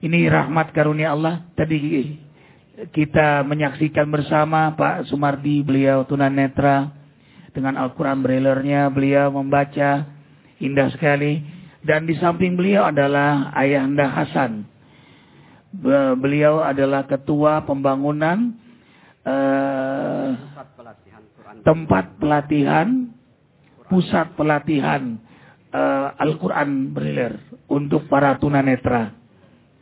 Ini rahmat karunia Allah. Tadi kita menyaksikan bersama Pak Sumardi, beliau tunanetra dengan Al-Quran Braillernya, beliau membaca indah sekali. Dan di samping beliau adalah Ayahanda Hasan. Beliau adalah ketua pembangunan uh, tempat pelatihan, pusat pelatihan uh, Al-Quran Brailler untuk para tunanetra.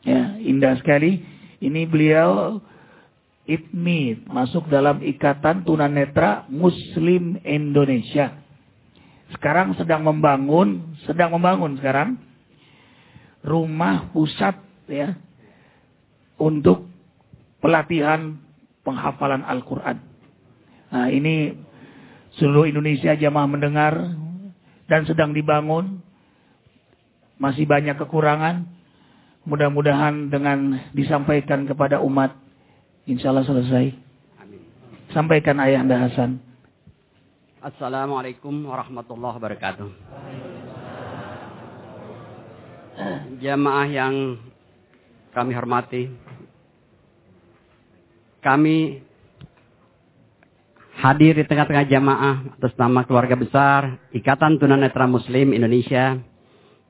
Ya, indah sekali. Ini beliau ITMI masuk dalam ikatan tunanetra Muslim Indonesia. Sekarang sedang membangun, sedang membangun sekarang rumah pusat ya untuk pelatihan penghafalan Al-Quran. Nah ini seluruh Indonesia jamaah mendengar dan sedang dibangun. Masih banyak kekurangan. Mudah-mudahan dengan disampaikan kepada umat Insya Allah selesai. Amin. Sampaikan ayah anda Hasan. Assalamualaikum warahmatullahi wabarakatuh. Jamaah yang kami hormati. Kami hadir di tengah-tengah jamaah atas nama keluarga besar Ikatan Tunanetra Muslim Indonesia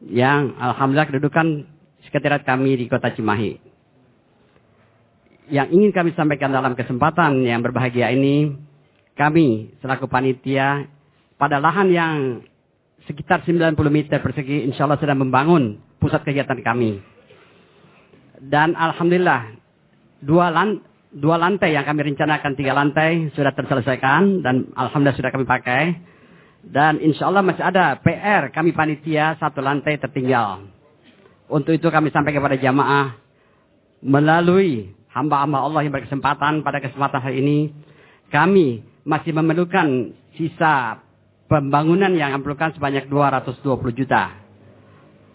yang alhamdulillah kedudukan sekretariat kami di kota Cimahi yang ingin kami sampaikan dalam kesempatan yang berbahagia ini, kami selaku panitia pada lahan yang sekitar 90 meter persegi insya Allah sedang membangun pusat kegiatan kami. Dan Alhamdulillah, dua, lan, dua lantai yang kami rencanakan, tiga lantai sudah terselesaikan dan Alhamdulillah sudah kami pakai. Dan insya Allah masih ada PR kami panitia satu lantai tertinggal. Untuk itu kami sampaikan kepada jamaah melalui hamba-hamba Allah yang berkesempatan pada kesempatan hari ini, kami masih memerlukan sisa pembangunan yang memerlukan sebanyak 220 juta.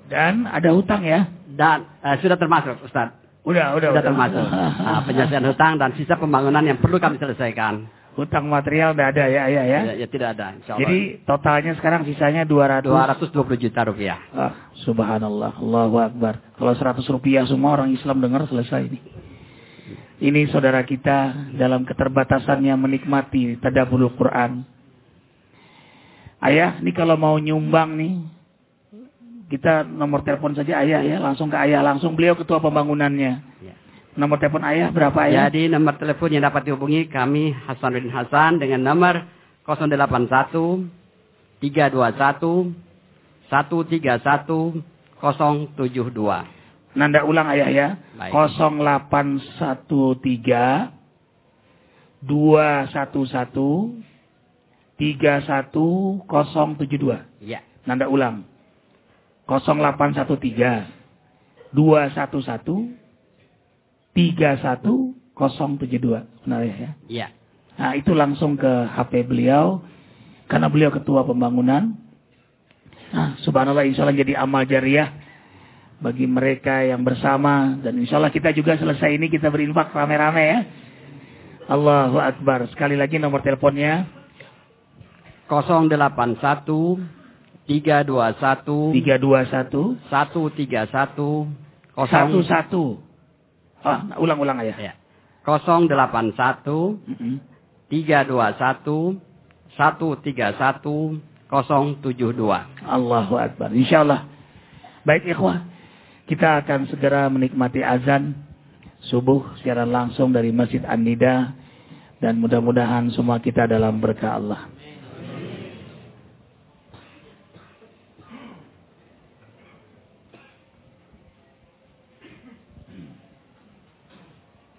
Dan ada hutang ya? Dan uh, sudah termasuk, Ustaz. Udah, udah, sudah udah. termasuk. uh, penyelesaian hutang dan sisa pembangunan yang perlu kami selesaikan. Hutang material tidak ada ya, ya, ya? Ya, ya tidak ada, insya Allah. Jadi totalnya sekarang sisanya 200 220 juta rupiah. Ah, subhanallah, Allahu Akbar. Kalau 100 rupiah semua orang Islam dengar selesai ini. Ini saudara kita dalam keterbatasannya menikmati tadabbur Quran. Ayah, ini kalau mau nyumbang nih, kita nomor telepon saja ayah ya, langsung ke ayah, langsung beliau ketua pembangunannya. Ya. Nomor telepon ayah berapa ayah? Jadi nomor telepon yang dapat dihubungi kami Hasanuddin Hasan dengan nomor 081 321 131 072. Nanda ulang ayah ya. Baik. 0813 211 31072. Ya. Nanda ulang. 0813 211 31072. Benar ya? Iya. Nah, itu langsung ke HP beliau karena beliau ketua pembangunan. Nah, subhanallah insya Allah jadi amal jariah bagi mereka yang bersama dan insya Allah kita juga selesai ini kita berinfak rame-rame ya. Allahu Akbar. Sekali lagi nomor teleponnya 081 321 321 131 11 Ah, ulang-ulang ayah. Ya. 081 mm -hmm. 321 131 072. Allahu Akbar. Insyaallah. Baik ikhwah. Kita akan segera menikmati azan subuh secara langsung dari Masjid An-Nida dan mudah-mudahan semua kita dalam berkah Allah.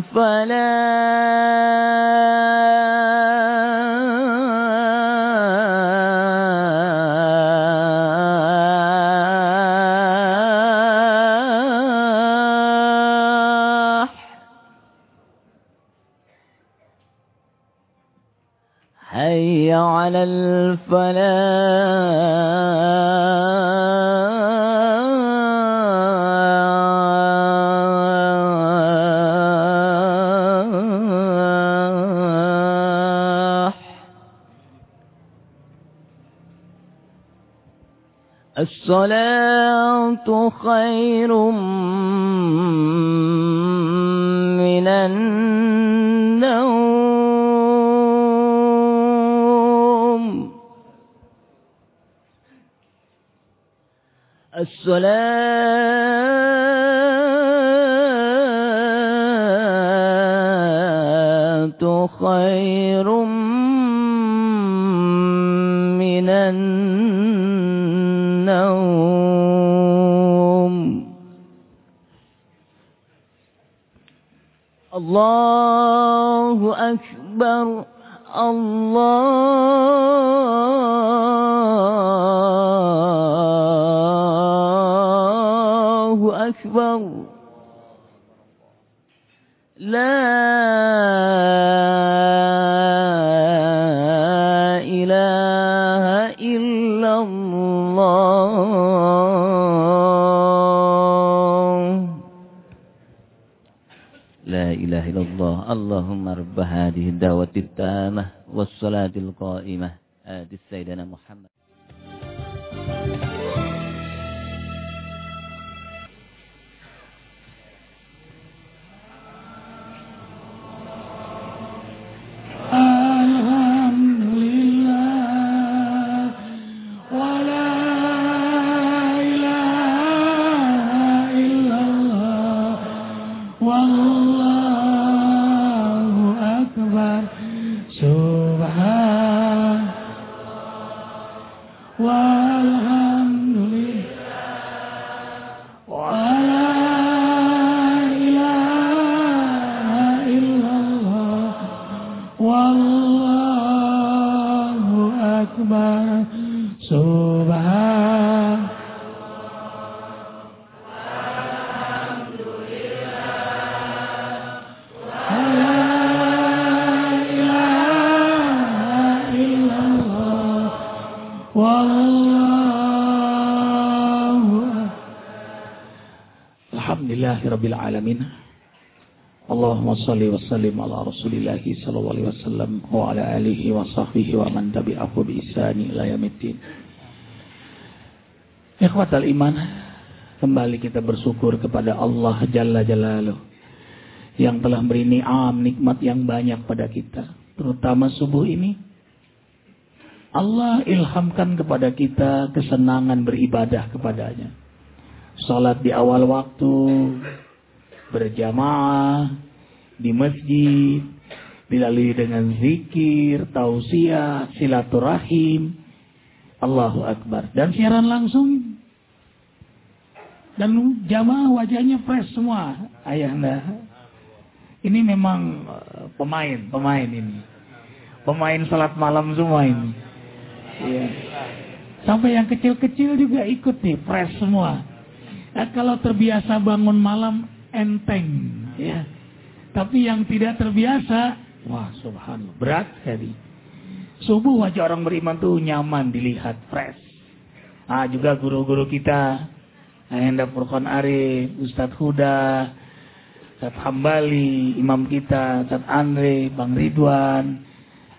الفلاح هيا على الفلاح. الصلاة خير من النوم. الصلاة خير الله Alhamdulillahirabbil alamin Allahumma salli wa sallim ala rasulillahi sallallahu alaihi wasallam wa ala alihi wa sahbihi wa man tabi'ahu bi ihsani ila yaumiddin. Ikhwatal iman, kembali kita bersyukur kepada Allah Jalla Jalaluh yang telah beri ni'am, nikmat yang banyak pada kita. Terutama subuh ini. Allah ilhamkan kepada kita kesenangan beribadah kepadanya. Salat di awal waktu, berjamaah, di masjid, dilalui dengan zikir, tausiah, silaturahim. Allahu Akbar. Dan siaran langsung. Dan jamaah wajahnya fresh semua. Ayah anda. Ini memang eh, pemain, pemain ini. Pemain salat malam semua ini. Iya. Sampai yang kecil-kecil juga ikut nih, fresh semua. Nah, kalau terbiasa bangun malam enteng, ya. Tapi yang tidak terbiasa, wah subhanallah, berat sekali. Subuh wajah orang beriman tuh nyaman dilihat, fresh. Ah juga guru-guru kita, Ayanda Furqan Arif, Ustadz Huda, Ustadz Hambali, Imam kita, Ustadz Andre, Bang Ridwan,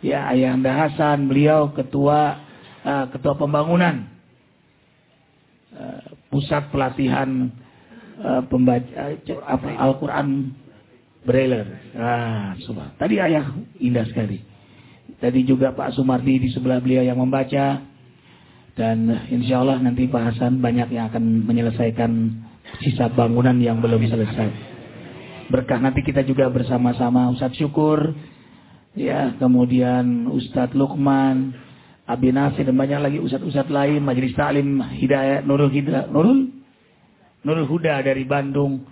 ya Ayanda Hasan, beliau ketua uh, ketua pembangunan uh, pusat pelatihan uh, pembaca uh, Al-Quran Braille. Ah. Tadi ayah indah sekali. Tadi juga Pak Sumardi di sebelah beliau yang membaca. Dan insya Allah nanti Pak Hasan banyak yang akan menyelesaikan sisa bangunan yang belum selesai. Berkah nanti kita juga bersama-sama Ustadz Syukur, ya kemudian Ustadz Lukman, Abi Nasir dan banyak lagi Ustadz-Ustadz lain, Majelis Taklim Hidayah Nurul Hidayah, Nurul Nurul Huda dari Bandung.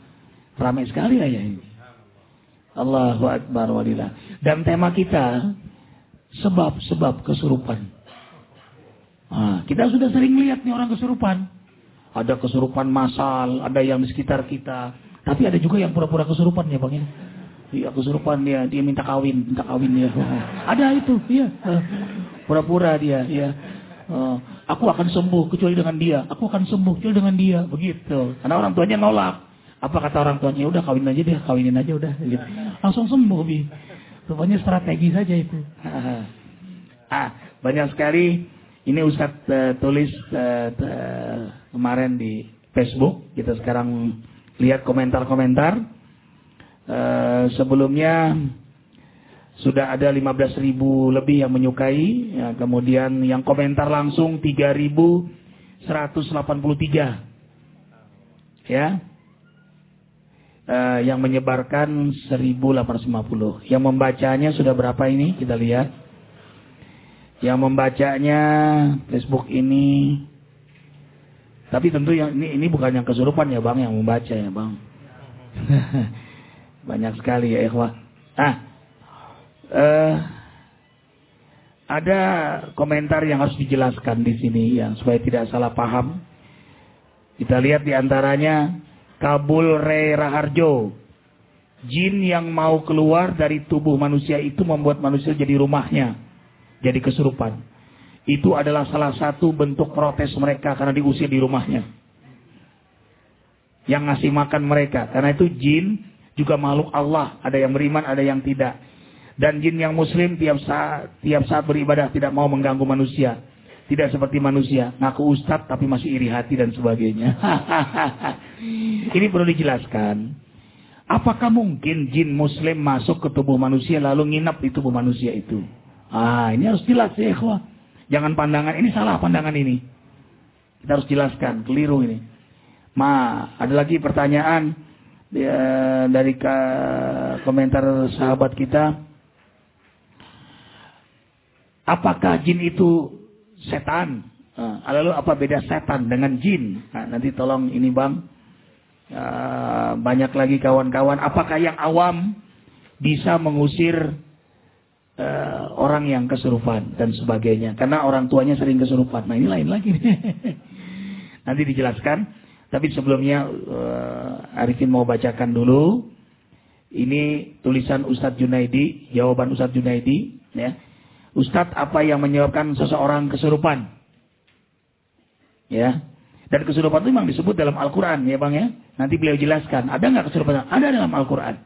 Ramai sekali ayah ini. Allahu Akbar walillah. Dan tema kita sebab-sebab kesurupan. Nah, kita sudah sering lihat nih orang kesurupan. Ada kesurupan masal, ada yang di sekitar kita. Tapi ada juga yang pura-pura kesurupan ya bang ya. Iya kesurupan dia, dia minta kawin, minta kawin ya. ada itu, iya. Pura-pura dia, ya. aku akan sembuh kecuali dengan dia. Aku akan sembuh kecuali dengan dia, begitu. Karena orang tuanya nolak. Apa kata orang tuanya? Udah kawin aja deh, kawinin aja udah. Gitu. Langsung sembuh bi. Rupanya strategi saja itu. ah, banyak sekali. Ini Ustadz uh, tulis uh, uh, kemarin di Facebook. Kita sekarang lihat komentar-komentar. Uh, sebelumnya sudah ada 15 ribu lebih yang menyukai. Ya, kemudian yang komentar langsung 3.183. Ya uh, yang menyebarkan 1850. Yang membacanya sudah berapa ini? Kita lihat. Yang membacanya Facebook ini tapi tentu yang ini ini bukan yang kesurupan ya Bang yang membaca ya Bang. Banyak sekali ya ikhwah. Ah. Uh, ada komentar yang harus dijelaskan di sini yang supaya tidak salah paham. Kita lihat di antaranya Kabul Re Raharjo. Jin yang mau keluar dari tubuh manusia itu membuat manusia jadi rumahnya. Jadi kesurupan. Itu adalah salah satu bentuk protes mereka karena diusir di rumahnya. Yang ngasih makan mereka. Karena itu jin juga makhluk Allah. Ada yang beriman, ada yang tidak. Dan jin yang muslim tiap saat, tiap saat beribadah tidak mau mengganggu manusia. Tidak seperti manusia, ngaku ustadz tapi masih iri hati dan sebagainya. Ini perlu dijelaskan. Apakah mungkin jin muslim masuk ke tubuh manusia lalu nginap di tubuh manusia itu? Ah, ini harus jelas ya, ikhwah. Jangan pandangan ini salah pandangan ini. Kita harus jelaskan, keliru ini. Ma, ada lagi pertanyaan ya, dari komentar sahabat kita. Apakah jin itu setan. Nah, lalu apa beda setan dengan jin? Nah, nanti tolong ini bang. Uh, banyak lagi kawan-kawan. Apakah yang awam bisa mengusir uh, orang yang kesurupan dan sebagainya? Karena orang tuanya sering kesurupan. Nah ini lain lagi. nanti dijelaskan. Tapi sebelumnya uh, Arifin mau bacakan dulu. Ini tulisan Ustadz Junaidi, jawaban Ustadz Junaidi. Ya. Ustadz apa yang menyebabkan seseorang kesurupan? Ya. Dan kesurupan itu memang disebut dalam Al-Quran ya bang ya. Nanti beliau jelaskan. Ada nggak kesurupan? Ada dalam Al-Quran.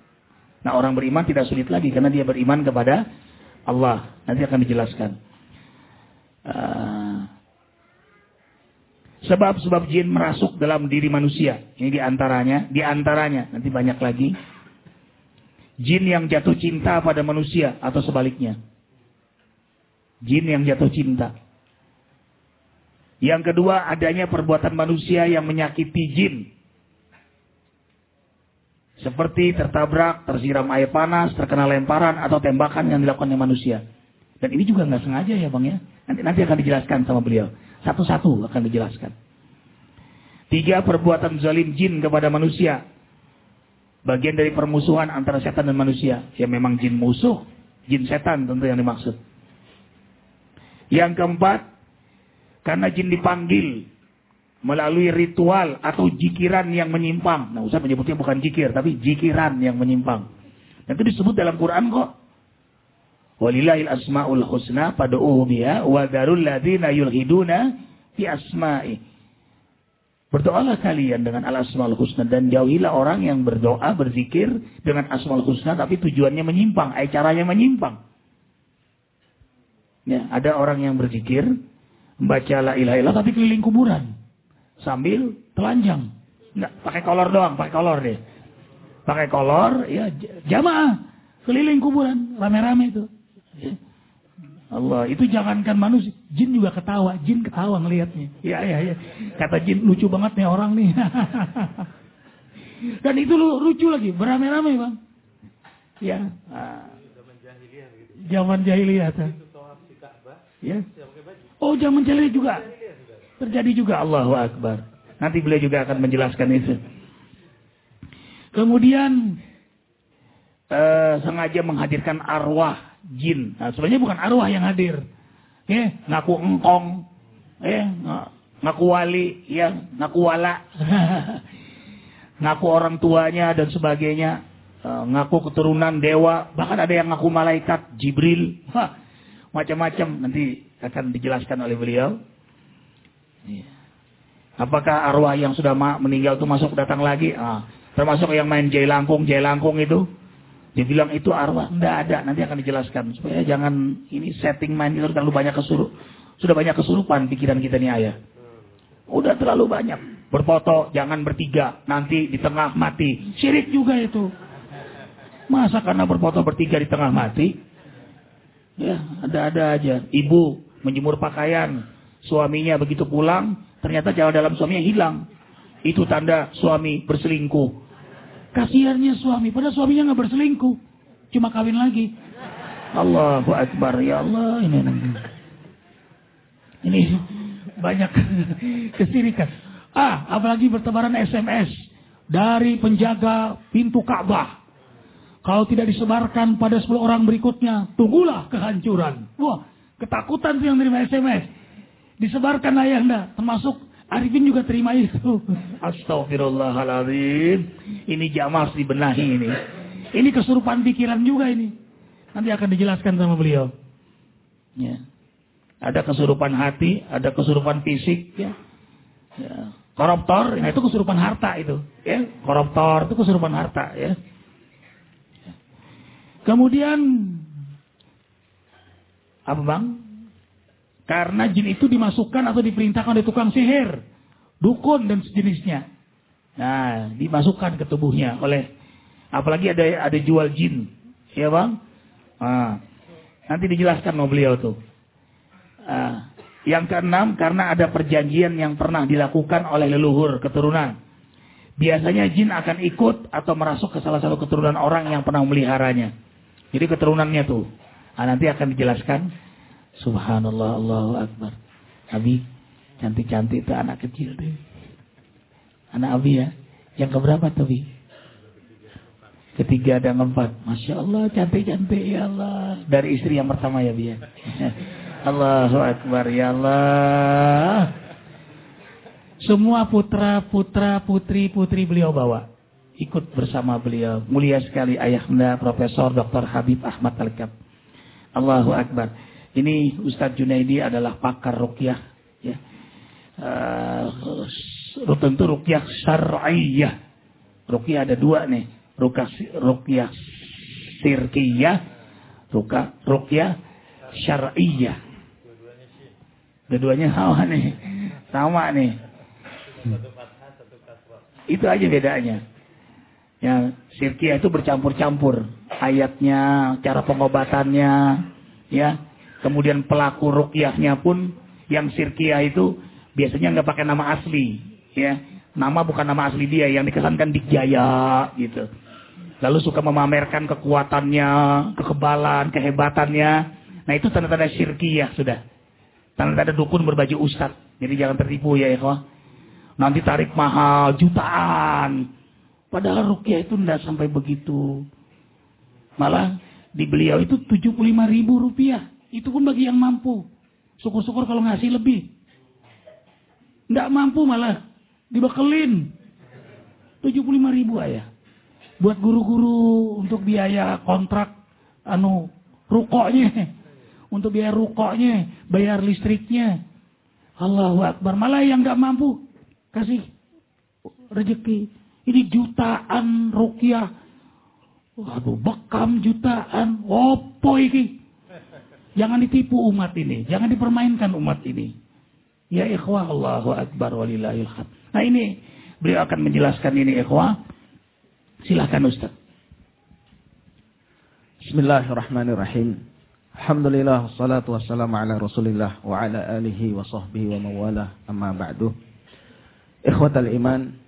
Nah orang beriman tidak sulit lagi karena dia beriman kepada Allah. Nanti akan dijelaskan. Uh, sebab-sebab jin merasuk dalam diri manusia. Ini di antaranya, di antaranya nanti banyak lagi. Jin yang jatuh cinta pada manusia atau sebaliknya. Jin yang jatuh cinta. Yang kedua, adanya perbuatan manusia yang menyakiti jin. Seperti tertabrak, tersiram air panas, terkena lemparan, atau tembakan yang dilakukan oleh manusia. Dan ini juga nggak sengaja ya bang ya. Nanti, nanti akan dijelaskan sama beliau. Satu-satu akan dijelaskan. Tiga, perbuatan zalim jin kepada manusia. Bagian dari permusuhan antara setan dan manusia. Ya memang jin musuh, jin setan tentu yang dimaksud. Yang keempat, karena jin dipanggil melalui ritual atau jikiran yang menyimpang. Nah, usah menyebutnya bukan jikir, tapi jikiran yang menyimpang. Dan itu disebut dalam Quran kok. Walillahil asma'ul husna pad'uhu biha wa darul ladzina yulhiduna fi asma'i. Berdoalah kalian dengan al-asmaul husna dan jauhilah orang yang berdoa, berzikir dengan asmaul husna tapi tujuannya menyimpang, eh caranya menyimpang. Ya, ada orang yang berzikir, membaca la ilaha illallah tapi keliling kuburan sambil telanjang. Enggak, pakai kolor doang, pakai kolor deh. Pakai kolor, ya jamaah keliling kuburan, rame-rame itu. Ya. Allah, itu jangankan manusia, jin juga ketawa, jin ketawa ngelihatnya. Ya, ya, ya. Kata jin, lucu banget nih orang nih. Dan itu lucu lagi, beramai-ramai bang. Ya. Zaman jahiliyah. Ya. Oh, zaman jahiliyah juga. Terjadi juga Allahu Akbar. Nanti beliau juga akan menjelaskan itu. Kemudian eh, sengaja menghadirkan arwah jin. Nah, sebenarnya bukan arwah yang hadir. Ya, ngaku engkong, ya, ngaku wali, ya, ngaku wala, ngaku orang tuanya dan sebagainya, eh, ngaku keturunan dewa, bahkan ada yang ngaku malaikat, Jibril, macam-macam nanti akan dijelaskan oleh beliau. Ya. Apakah arwah yang sudah meninggal itu masuk datang lagi? Ah, termasuk yang main jai langkung, jai langkung itu dia bilang itu arwah. Tidak ada. Nanti akan dijelaskan. Supaya jangan ini setting main itu terlalu banyak kesurup. Sudah banyak kesurupan pikiran kita nih ayah. Udah terlalu banyak. Berfoto, jangan bertiga. Nanti di tengah mati. Syirik juga itu. Masa karena berfoto bertiga di tengah mati? Ya, ada-ada aja. Ibu menjemur pakaian. Suaminya begitu pulang, ternyata jalan dalam suaminya hilang. Itu tanda suami berselingkuh. Kasihannya suami, padahal suaminya nggak berselingkuh, cuma kawin lagi. Allahu Akbar, ya Allah ini ini banyak kesirikan. Ah, apalagi bertebaran SMS dari penjaga pintu Ka'bah. Kalau tidak disebarkan pada 10 orang berikutnya, tunggulah kehancuran. Wah, ketakutan sih yang terima SMS. Disebarkan ayah termasuk Arifin juga terima itu. Astagfirullahaladzim. Ini jamaah harus dibenahi ini. Ini kesurupan pikiran juga ini. Nanti akan dijelaskan sama beliau. Ya. Ada kesurupan hati, ada kesurupan fisik. Ya. Ya. Koruptor, nah itu kesurupan harta itu. Ya. Koruptor itu kesurupan harta. Ya. Kemudian apa bang? Karena jin itu dimasukkan atau diperintahkan oleh tukang sihir, dukun dan sejenisnya. Nah, dimasukkan ke tubuhnya oleh apalagi ada ada jual jin, ya bang? Nah, nanti dijelaskan mau beliau tuh. Nah, yang keenam karena ada perjanjian yang pernah dilakukan oleh leluhur keturunan. Biasanya jin akan ikut atau merasuk ke salah satu keturunan orang yang pernah meliharanya. Jadi keturunannya tuh. Nah, nanti akan dijelaskan Subhanallah, Allahu Akbar. Abi, cantik-cantik itu anak kecil deh. Anak Abi ya. Yang keberapa tuh Abi? Ketiga dan keempat. Masya Allah, cantik-cantik ya Allah. Dari istri yang pertama ya Abi ya. Allahu Akbar ya Allah. Semua putra, putra, putri, putri beliau bawa. Ikut bersama beliau. Mulia sekali ayahnya Profesor Dr. Habib Ahmad Al-Kab. Allahu Akbar. Ini Ustadz Junaidi adalah pakar rukyah. Ya. Uh, tentu rukyah syar'iyah. Rukyah ada dua nih. Rukyah, rukyah sirkiyah. Rukyah, rukyah syar'iyah. Dua-duanya sama nih. Sama nih. Itu aja bedanya. Ya, sirkia itu bercampur-campur ayatnya, cara pengobatannya, ya. Kemudian pelaku rukyahnya pun yang sirkia itu biasanya nggak pakai nama asli, ya. Nama bukan nama asli dia, yang dikesankan Dikjaya gitu. Lalu suka memamerkan kekuatannya, kekebalan, kehebatannya. Nah itu tanda-tanda syirkiyah sudah. Tanda-tanda dukun berbaju ustad. Jadi jangan tertipu ya ikhwah. Nanti tarik mahal, jutaan. Padahal rukyah itu tidak sampai begitu. Malah di beliau itu 75 ribu rupiah. Itu pun bagi yang mampu. Syukur-syukur kalau ngasih lebih. Tidak mampu malah dibekelin. 75 ribu ayah. Buat guru-guru untuk biaya kontrak anu rukoknya. Untuk biaya rukoknya, bayar listriknya. Allahu Akbar. Malah yang nggak mampu kasih rezeki ini jutaan rukyah. Waduh, bekam jutaan. Opo ini? Jangan ditipu umat ini. Jangan dipermainkan umat ini. Ya ikhwah Allahu Akbar walillahil Nah ini beliau akan menjelaskan ini ikhwah. Silahkan Ustaz. Bismillahirrahmanirrahim. Alhamdulillah wassalatu wassalamu ala Rasulillah wa ala alihi wa sahbihi wa mawalah amma ba'du. Ikhwatal iman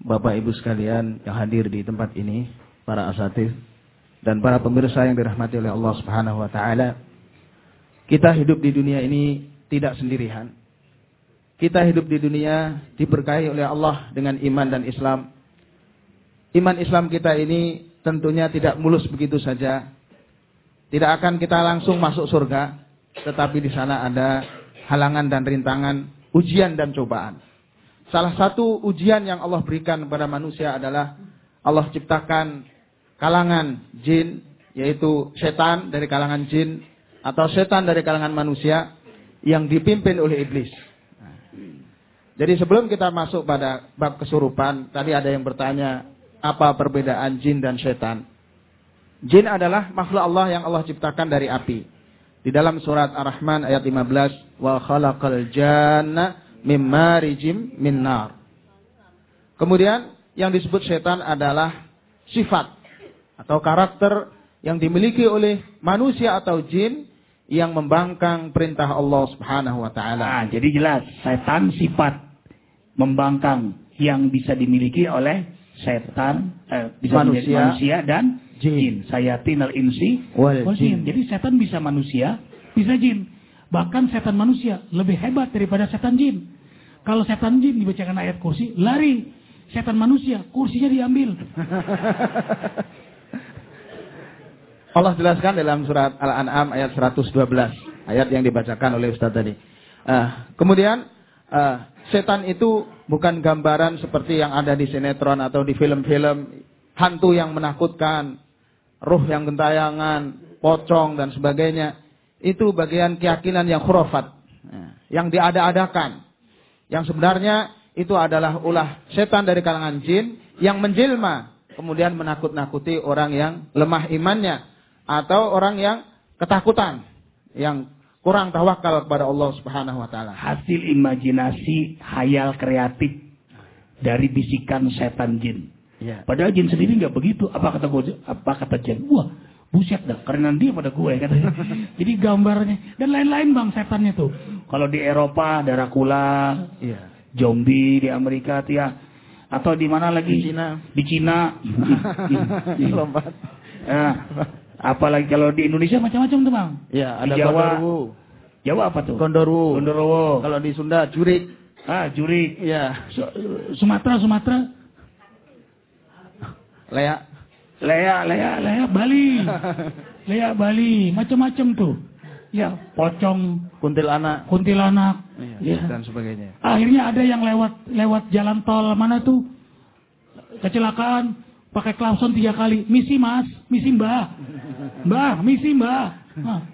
Bapak Ibu sekalian yang hadir di tempat ini, para asatid dan para pemirsa yang dirahmati oleh Allah Subhanahu wa taala. Kita hidup di dunia ini tidak sendirian. Kita hidup di dunia diberkahi oleh Allah dengan iman dan Islam. Iman Islam kita ini tentunya tidak mulus begitu saja. Tidak akan kita langsung masuk surga, tetapi di sana ada halangan dan rintangan, ujian dan cobaan. Salah satu ujian yang Allah berikan kepada manusia adalah Allah ciptakan kalangan jin, yaitu setan dari kalangan jin atau setan dari kalangan manusia yang dipimpin oleh iblis. Jadi sebelum kita masuk pada bab kesurupan, tadi ada yang bertanya apa perbedaan jin dan setan. Jin adalah makhluk Allah yang Allah ciptakan dari api. Di dalam surat Ar-Rahman ayat 15, wa khalaqal janna mimmarijim min nar. Kemudian yang disebut setan adalah sifat atau karakter yang dimiliki oleh manusia atau jin yang membangkang perintah Allah Subhanahu wa taala. Nah, jadi jelas setan sifat membangkang yang bisa dimiliki oleh setan eh, bisa manusia, manusia dan jin. jin. Sayatinal insi wal jin. Jadi setan bisa manusia, bisa jin. Bahkan setan manusia lebih hebat daripada setan jin. Kalau setan jin dibacakan ayat kursi, lari. Setan manusia, kursinya diambil. Allah jelaskan dalam surat Al-An'am ayat 112. Ayat yang dibacakan oleh Ustaz tadi. Uh, kemudian, uh, setan itu bukan gambaran seperti yang ada di sinetron atau di film-film. Hantu yang menakutkan, ruh yang gentayangan, pocong dan sebagainya itu bagian keyakinan yang khurafat. Ya, yang diada-adakan. Yang sebenarnya itu adalah ulah setan dari kalangan jin yang menjelma. Kemudian menakut-nakuti orang yang lemah imannya. Atau orang yang ketakutan. Yang kurang tawakal kepada Allah subhanahu wa ta'ala. Hasil imajinasi, hayal kreatif dari bisikan setan jin. Ya. Padahal jin sendiri nggak begitu. Apa kata? Apa kata jin? Wah, Buset dah, karena dia pada gue katanya. Jadi gambarnya dan lain-lain bang setannya tuh. Kalau di Eropa Dracula, iya. zombie di Amerika tuh ya. Atau di mana lagi? Di Cina. Di Cina. Lompat. Nah, apalagi kalau di Indonesia macam-macam tuh bang. Iya, ada di Jawa. Gondorwo. Jawa apa tuh? Gondorwo. Gondorwo. Kalau di Sunda jurik. Ah, jurik. Iya. Sumatera, Sumatera. Leak. Lea, Lea, Lea Bali. Lea Bali, macam-macam tuh. Ya, pocong, kuntilanak, kuntilanak, ya, ya. dan sebagainya. Akhirnya ada yang lewat lewat jalan tol mana tuh kecelakaan pakai klakson tiga kali, misi mas, misi mbah, mbah, misi mbah. Nah,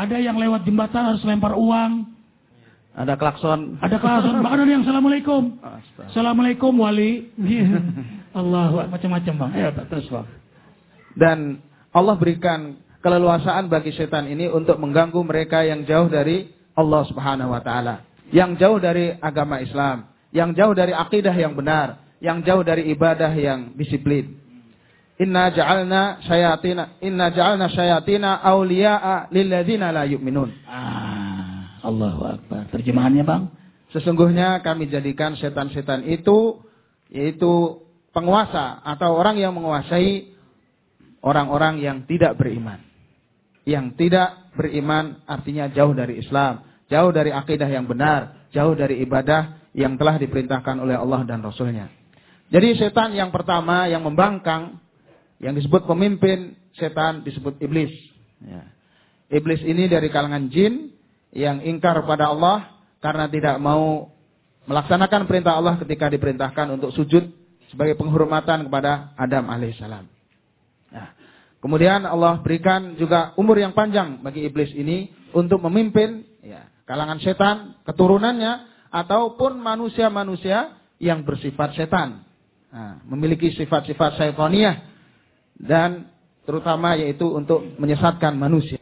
ada yang lewat jembatan harus lempar uang. Ada klakson. Ada klakson. Bahkan ada yang assalamualaikum. Assalamualaikum wali. Allah macam-macam bang. Ayo terus bang. Dan Allah berikan keleluasaan bagi setan ini untuk mengganggu mereka yang jauh dari Allah Subhanahu wa taala, yang jauh dari agama Islam, yang jauh dari akidah yang benar, yang jauh dari ibadah yang disiplin. Inna ja'alna syayatina inna ja'alna syayatina awliya'a lilladzina la yu'minun. Ah, Allahu Akbar. Terjemahannya, Bang? Sesungguhnya kami jadikan setan-setan itu yaitu penguasa atau orang yang menguasai orang-orang yang tidak beriman. Yang tidak beriman artinya jauh dari Islam, jauh dari akidah yang benar, jauh dari ibadah yang telah diperintahkan oleh Allah dan Rasulnya. Jadi setan yang pertama yang membangkang, yang disebut pemimpin setan disebut iblis. Ya. Iblis ini dari kalangan jin yang ingkar pada Allah karena tidak mau melaksanakan perintah Allah ketika diperintahkan untuk sujud sebagai penghormatan kepada Adam alaihissalam. Nah, kemudian Allah berikan juga umur yang panjang bagi iblis ini untuk memimpin ya, kalangan setan, keturunannya, ataupun manusia-manusia yang bersifat setan. Nah, memiliki sifat-sifat syaitaniyah dan terutama yaitu untuk menyesatkan manusia.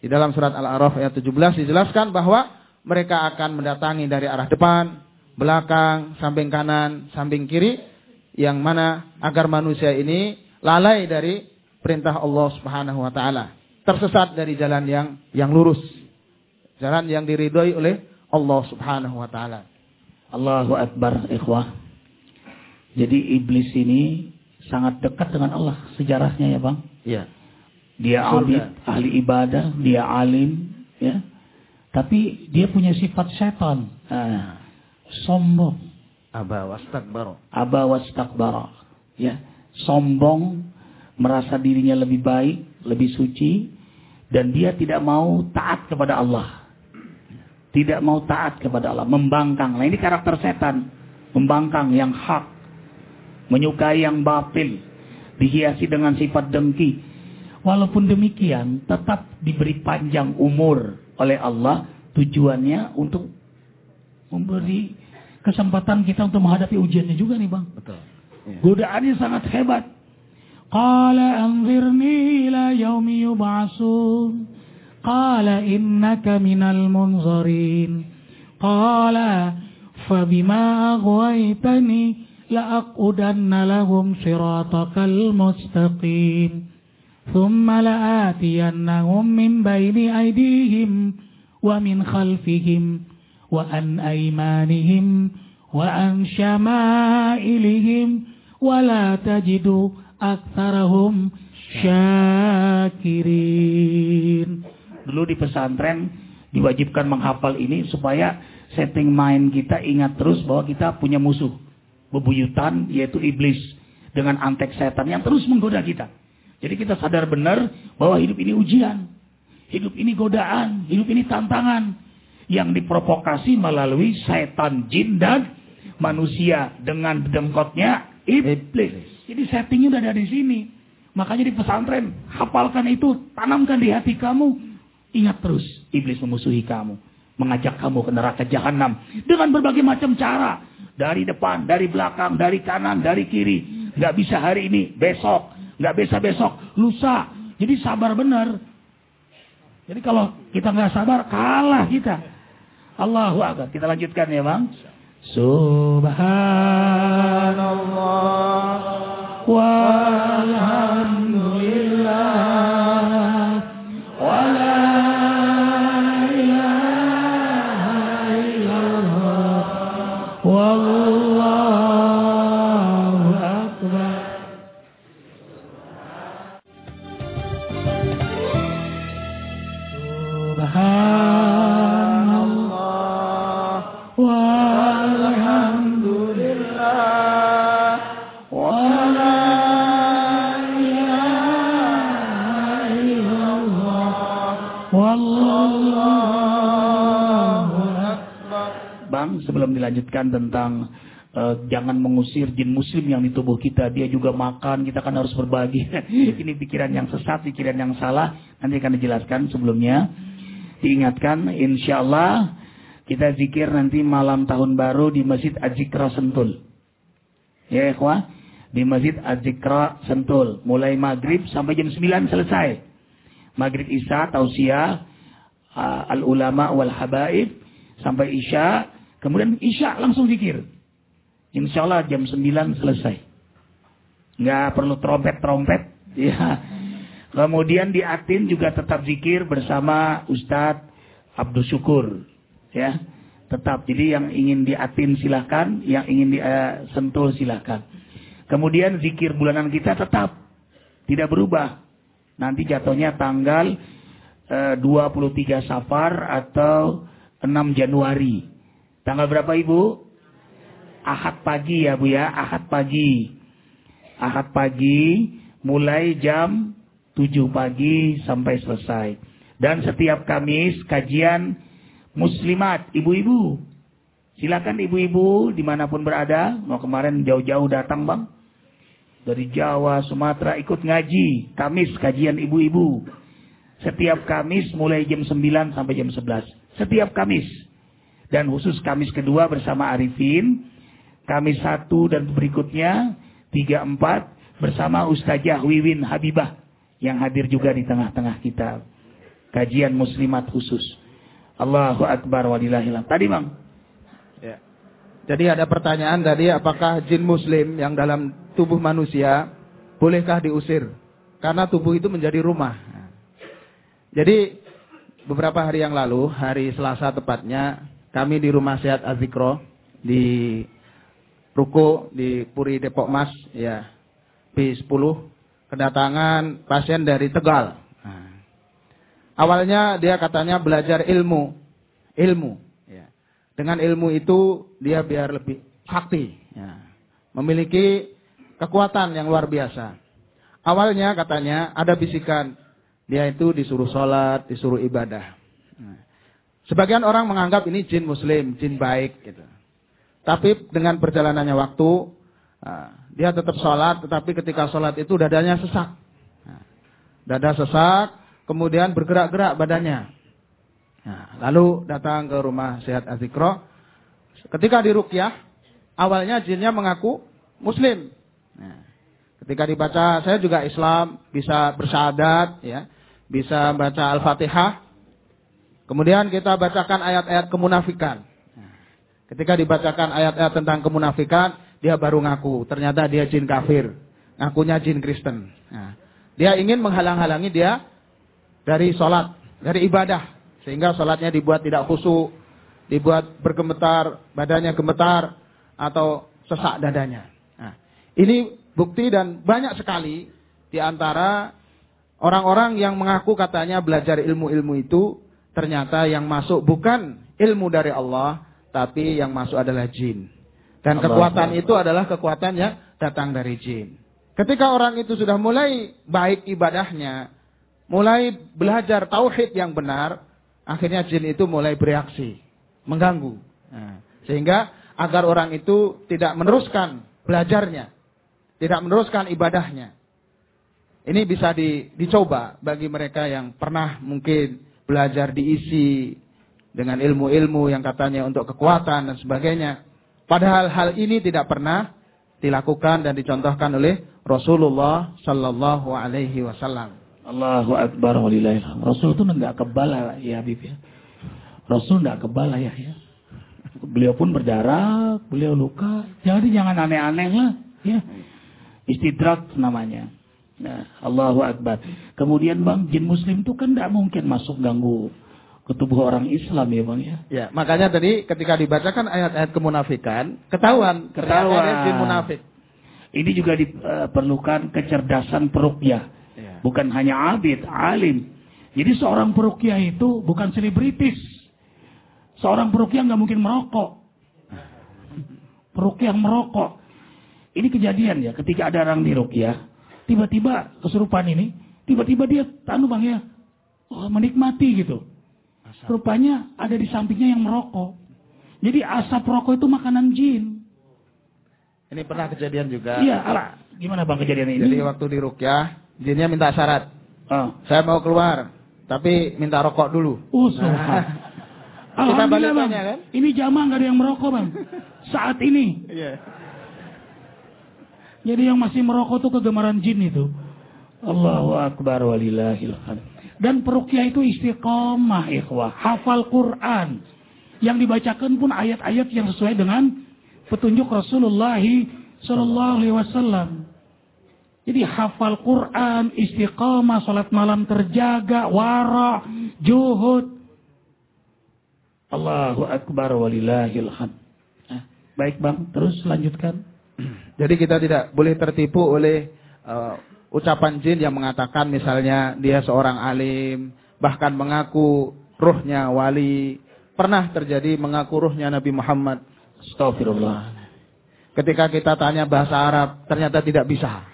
Di dalam surat Al-A'raf ayat 17 dijelaskan bahwa mereka akan mendatangi dari arah depan, belakang, samping kanan, samping kiri yang mana agar manusia ini lalai dari perintah Allah Subhanahu wa taala, tersesat dari jalan yang yang lurus. Jalan yang diridhoi oleh Allah Subhanahu wa taala. Allahu akbar ikhwah. Jadi iblis ini sangat dekat dengan Allah sejarahnya ya, Bang. Iya. Dia abid, ahli ibadah, dia alim, ya. Tapi dia punya sifat setan. Nah, sombong. Aba wastakbara. Aba wastakbara. Ya, sombong, merasa dirinya lebih baik, lebih suci dan dia tidak mau taat kepada Allah. Tidak mau taat kepada Allah, membangkang. Nah, ini karakter setan. Membangkang yang hak, menyukai yang batil, dihiasi dengan sifat dengki, Walaupun demikian, tetap diberi panjang umur oleh Allah tujuannya untuk memberi kesempatan kita untuk menghadapi ujiannya juga nih bang. Betul. Iya. Godaannya sangat hebat. Qala anzirni ila yaumi yub'asun. Qala innaka minal munzarin. Qala fabima aghwaytani la'aqudanna lahum siratakal mustaqim. Thumma la'atiyannahum min baini aydihim wa min khalfihim wa an aymanihim wa an shama'ilihim wala tajidu aksarahum syakirin. Dulu di pesantren diwajibkan menghafal ini supaya setting mind kita ingat terus bahwa kita punya musuh bebuyutan yaitu iblis dengan antek setan yang terus menggoda kita. Jadi kita sadar benar bahwa hidup ini ujian, hidup ini godaan, hidup ini tantangan yang diprovokasi melalui setan jin dan manusia dengan dengkotnya iblis. Jadi settingnya udah ada di sini. Makanya di pesantren, hafalkan itu. Tanamkan di hati kamu. Ingat terus, iblis memusuhi kamu. Mengajak kamu ke neraka jahanam. Dengan berbagai macam cara. Dari depan, dari belakang, dari kanan, dari kiri. Gak bisa hari ini, besok nggak besok-besok, lusa. Jadi sabar benar. Jadi kalau kita nggak sabar, kalah kita. Allahu Akbar. Kita lanjutkan ya bang. Subhanallah. Walhamdulillah tentang uh, jangan mengusir jin muslim yang di tubuh kita, dia juga makan, kita kan harus berbagi. Ini pikiran yang sesat, pikiran yang salah, nanti akan dijelaskan sebelumnya diingatkan insya Allah kita zikir nanti malam tahun baru di Masjid Azikra Sentul. Ya ikhwah, di Masjid Azikra Sentul. Mulai maghrib sampai jam 9 selesai. Maghrib Isya, Tausiah, uh, Al-Ulama wal Habaib, sampai Isya. Kemudian Isya langsung zikir. Insya Allah jam 9 selesai. Nggak perlu trompet-trompet. Ya. Kemudian di Atin juga tetap zikir bersama Ustadz Abdul Syukur. Ya. Tetap. Jadi yang ingin di Atin silahkan. Yang ingin di uh, Sentul silahkan. Kemudian zikir bulanan kita tetap. Tidak berubah. Nanti jatuhnya tanggal uh, 23 Safar atau 6 Januari. Tanggal berapa Ibu? Ahad pagi ya Bu ya, Ahad pagi. Ahad pagi mulai jam 7 pagi sampai selesai. Dan setiap Kamis kajian muslimat, ibu-ibu. Silakan ibu-ibu di mana pun berada. Mau kemarin jauh-jauh datang bang. Dari Jawa, Sumatera ikut ngaji. Kamis kajian ibu-ibu. Setiap Kamis mulai jam 9 sampai jam 11. Setiap Kamis. Dan khusus Kamis kedua bersama Arifin. Kamis satu dan berikutnya tiga empat bersama Ustazah Wiwin Habibah yang hadir juga di tengah-tengah kita. Kajian muslimat khusus. Allahu Akbar walillahilham. Tadi Bang. Ya. Jadi ada pertanyaan tadi apakah jin muslim yang dalam tubuh manusia bolehkah diusir? Karena tubuh itu menjadi rumah. Jadi beberapa hari yang lalu, hari Selasa tepatnya, kami di Rumah Sehat Azikro di ruko di Puri Depok Mas ya B10 kedatangan pasien dari Tegal. Nah, awalnya dia katanya belajar ilmu, ilmu. Ya. Dengan ilmu itu dia biar lebih sakti, ya. memiliki kekuatan yang luar biasa. Awalnya katanya ada bisikan dia itu disuruh sholat, disuruh ibadah. Nah, sebagian orang menganggap ini jin muslim, jin baik gitu. Tapi dengan perjalanannya waktu, ah, dia tetap sholat, tetapi ketika sholat itu dadanya sesak. Nah, dada sesak, kemudian bergerak-gerak badannya. Nah, lalu datang ke rumah sehat Azikro. Ketika di Rukyah, awalnya jinnya mengaku muslim. Nah, ketika dibaca, saya juga Islam, bisa bersyahadat, ya, bisa baca Al-Fatihah. Kemudian kita bacakan ayat-ayat kemunafikan. Ketika dibacakan ayat-ayat tentang kemunafikan, dia baru ngaku. Ternyata dia jin kafir. Ngakunya jin Kristen. Nah, dia ingin menghalang-halangi dia dari sholat, dari ibadah. Sehingga sholatnya dibuat tidak khusyuk, dibuat bergemetar, badannya gemetar, atau sesak dadanya. Nah, ini bukti dan banyak sekali di antara orang-orang yang mengaku katanya belajar ilmu-ilmu itu, ternyata yang masuk bukan ilmu dari Allah, tapi yang masuk adalah jin. Dan Allah kekuatan Allah. itu adalah kekuatan yang datang dari jin. Ketika orang itu sudah mulai baik ibadahnya, mulai belajar tauhid yang benar, akhirnya jin itu mulai bereaksi, mengganggu. Nah, sehingga agar orang itu tidak meneruskan belajarnya, tidak meneruskan ibadahnya. Ini bisa di, dicoba bagi mereka yang pernah mungkin belajar diisi dengan ilmu-ilmu yang katanya untuk kekuatan dan sebagainya. Padahal hal ini tidak pernah dilakukan dan dicontohkan oleh Rasulullah Sallallahu Alaihi Wasallam. Allahu Akbar walillahilham. Rasul itu enggak kebal ya Habib ya. Rasul enggak kebal ya ya. Beliau pun berdarah, beliau luka. Jadi jangan aneh-aneh lah ya. Istidrak namanya. Nah, Allahu Akbar. Kemudian bang, jin muslim itu kan tidak mungkin masuk ganggu ke tubuh orang Islam ya bang ya. Ya makanya tadi ketika dibacakan ayat-ayat kemunafikan ketahuan ketahuan jin munafik. Ini juga diperlukan kecerdasan perukyah, ya. bukan hanya abid, alim. Jadi seorang perukyah itu bukan selebritis. Seorang perukyah nggak mungkin merokok. Perukyah merokok. Ini kejadian ya, ketika ada orang di rukyah, tiba-tiba kesurupan ini, tiba-tiba dia tanu bang ya, oh, menikmati gitu. Rupanya ada di sampingnya yang merokok. Jadi asap rokok itu makanan jin. Ini pernah kejadian juga. Iya, ala. Gimana bang kejadian ini? Jadi waktu di Rukyah, jinnya minta syarat. Oh. Saya mau keluar, tapi minta rokok dulu. Oh, nah. Kita balik bang. kan? Ini jamaah nggak ada yang merokok bang. Saat ini. Iya. Jadi yang masih merokok tuh kegemaran jin itu. Allahu Akbar walillahilhamd. Dan perukyah itu istiqomah ikhwah. Hafal Quran. Yang dibacakan pun ayat-ayat yang sesuai dengan petunjuk Rasulullah Alaihi Wasallam. Jadi hafal Quran, istiqamah, salat malam terjaga, wara, juhud. Allahu Akbar walillahil baik Bang, terus lanjutkan. Jadi kita tidak boleh tertipu oleh uh, ucapan jin yang mengatakan misalnya dia seorang alim, bahkan mengaku ruhnya wali. Pernah terjadi mengaku ruhnya Nabi Muhammad. Astagfirullah. Ketika kita tanya bahasa Arab, ternyata tidak bisa.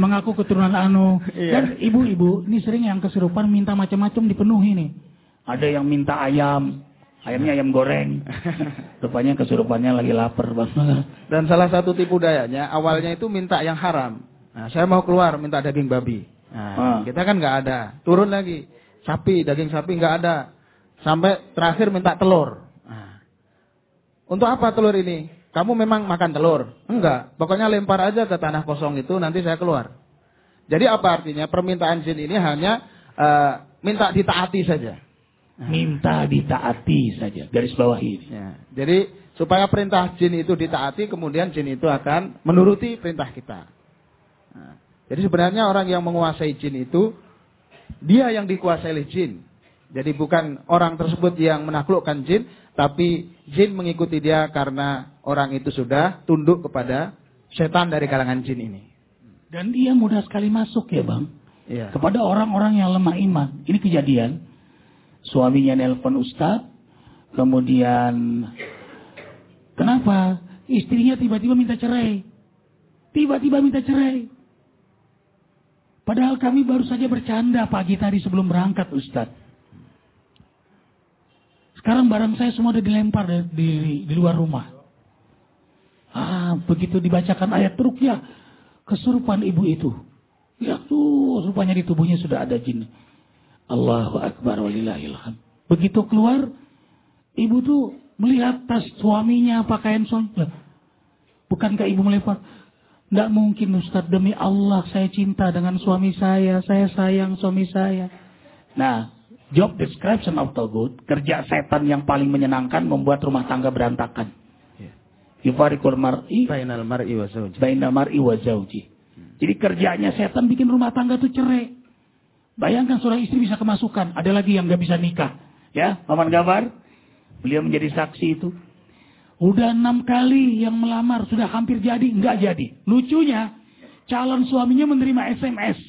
mengaku keturunan anu. Iya. Dan ibu-ibu, ini sering yang kesurupan minta macam-macam dipenuhi nih. Ada yang minta ayam, ayamnya ayam goreng. Rupanya kesurupannya lagi lapar banget. Dan salah satu tipu dayanya, awalnya itu minta yang haram. Nah, saya mau keluar minta daging babi. Nah, ah. kita kan nggak ada. Turun lagi, sapi, daging sapi nggak ada. Sampai terakhir minta telur. Nah, untuk apa telur ini? Kamu memang makan telur? Enggak. Pokoknya lempar aja ke tanah kosong itu, nanti saya keluar. Jadi apa artinya? Permintaan jin ini hanya uh, minta ditaati saja. Minta ditaati saja. Garis bawah ini. Ya. Jadi supaya perintah jin itu ditaati, kemudian jin itu akan menuruti perintah kita. Nah, jadi sebenarnya orang yang menguasai jin itu, dia yang dikuasai oleh jin. Jadi bukan orang tersebut yang menaklukkan jin, tapi jin mengikuti dia karena orang itu sudah tunduk kepada setan dari kalangan jin ini. Dan dia mudah sekali masuk ya bang. Ya. Kepada orang-orang yang lemah iman. Ini kejadian Suaminya nelpon Ustadz, kemudian kenapa? Istrinya tiba-tiba minta cerai. Tiba-tiba minta cerai. Padahal kami baru saja bercanda pagi tadi sebelum berangkat Ustadz. Sekarang barang saya semua sudah dilempar di, di, di luar rumah. Ah, begitu dibacakan ayat ya kesurupan ibu itu. Ya tuh, rupanya di tubuhnya sudah ada jin. Allahu Akbar walillahilham. Begitu keluar, ibu tuh melihat tas suaminya, pakaian suaminya. Bukankah ibu melempar? Tidak mungkin Ustaz, demi Allah saya cinta dengan suami saya, saya sayang suami saya. Nah, job description of Togut, kerja setan yang paling menyenangkan membuat rumah tangga berantakan. Ya. Yufarikul mar'i bainal mar'i wa zawji. Bainal mar'i wa zawji. Jadi kerjanya setan bikin rumah tangga tuh cerai. Bayangkan seorang istri bisa kemasukan, ada lagi yang nggak bisa nikah. Ya, Paman Gabar, beliau menjadi saksi itu. Udah enam kali yang melamar, sudah hampir jadi, nggak jadi. Lucunya, calon suaminya menerima SMS.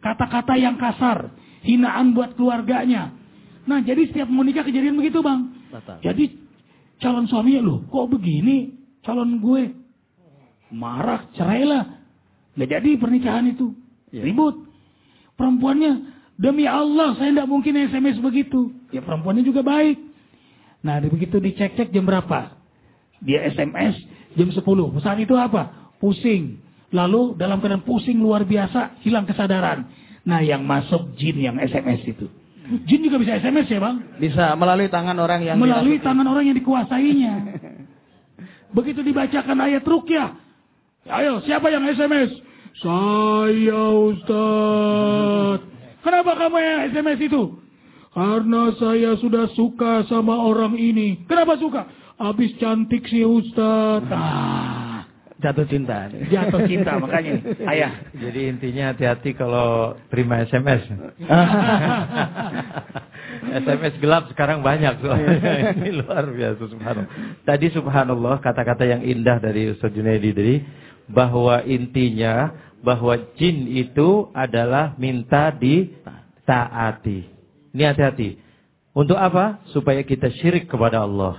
Kata-kata yang kasar, hinaan buat keluarganya. Nah, jadi setiap mau nikah kejadian begitu, Bang. Jadi calon suaminya loh, kok begini calon gue? Marah, cerailah. Nggak jadi pernikahan itu. Ya. Ribut. Perempuannya, demi Allah saya tidak mungkin SMS begitu. Ya perempuannya juga baik. Nah begitu dicek-cek jam berapa? Dia SMS jam 10. Saat itu apa? Pusing. Lalu dalam keadaan pusing luar biasa, hilang kesadaran. Nah yang masuk jin yang SMS itu. Jin juga bisa SMS ya bang? Bisa melalui tangan orang yang melalui tangan orang yang dikuasainya. Begitu dibacakan ayat rukyah, ayo siapa yang SMS? Saya Ustaz. Kenapa kamu yang SMS itu? Karena saya sudah suka sama orang ini. Kenapa suka? Habis cantik si Ustaz. Ah, jatuh cinta. Jatuh cinta makanya. Ayah. Jadi intinya hati-hati kalau terima SMS. SMS gelap sekarang banyak Ini luar biasa subhanallah. Tadi subhanallah kata-kata yang indah dari Ustaz Junaidi tadi bahwa intinya bahwa jin itu adalah minta ditaati. Ini hati-hati. Untuk apa? Supaya kita syirik kepada Allah.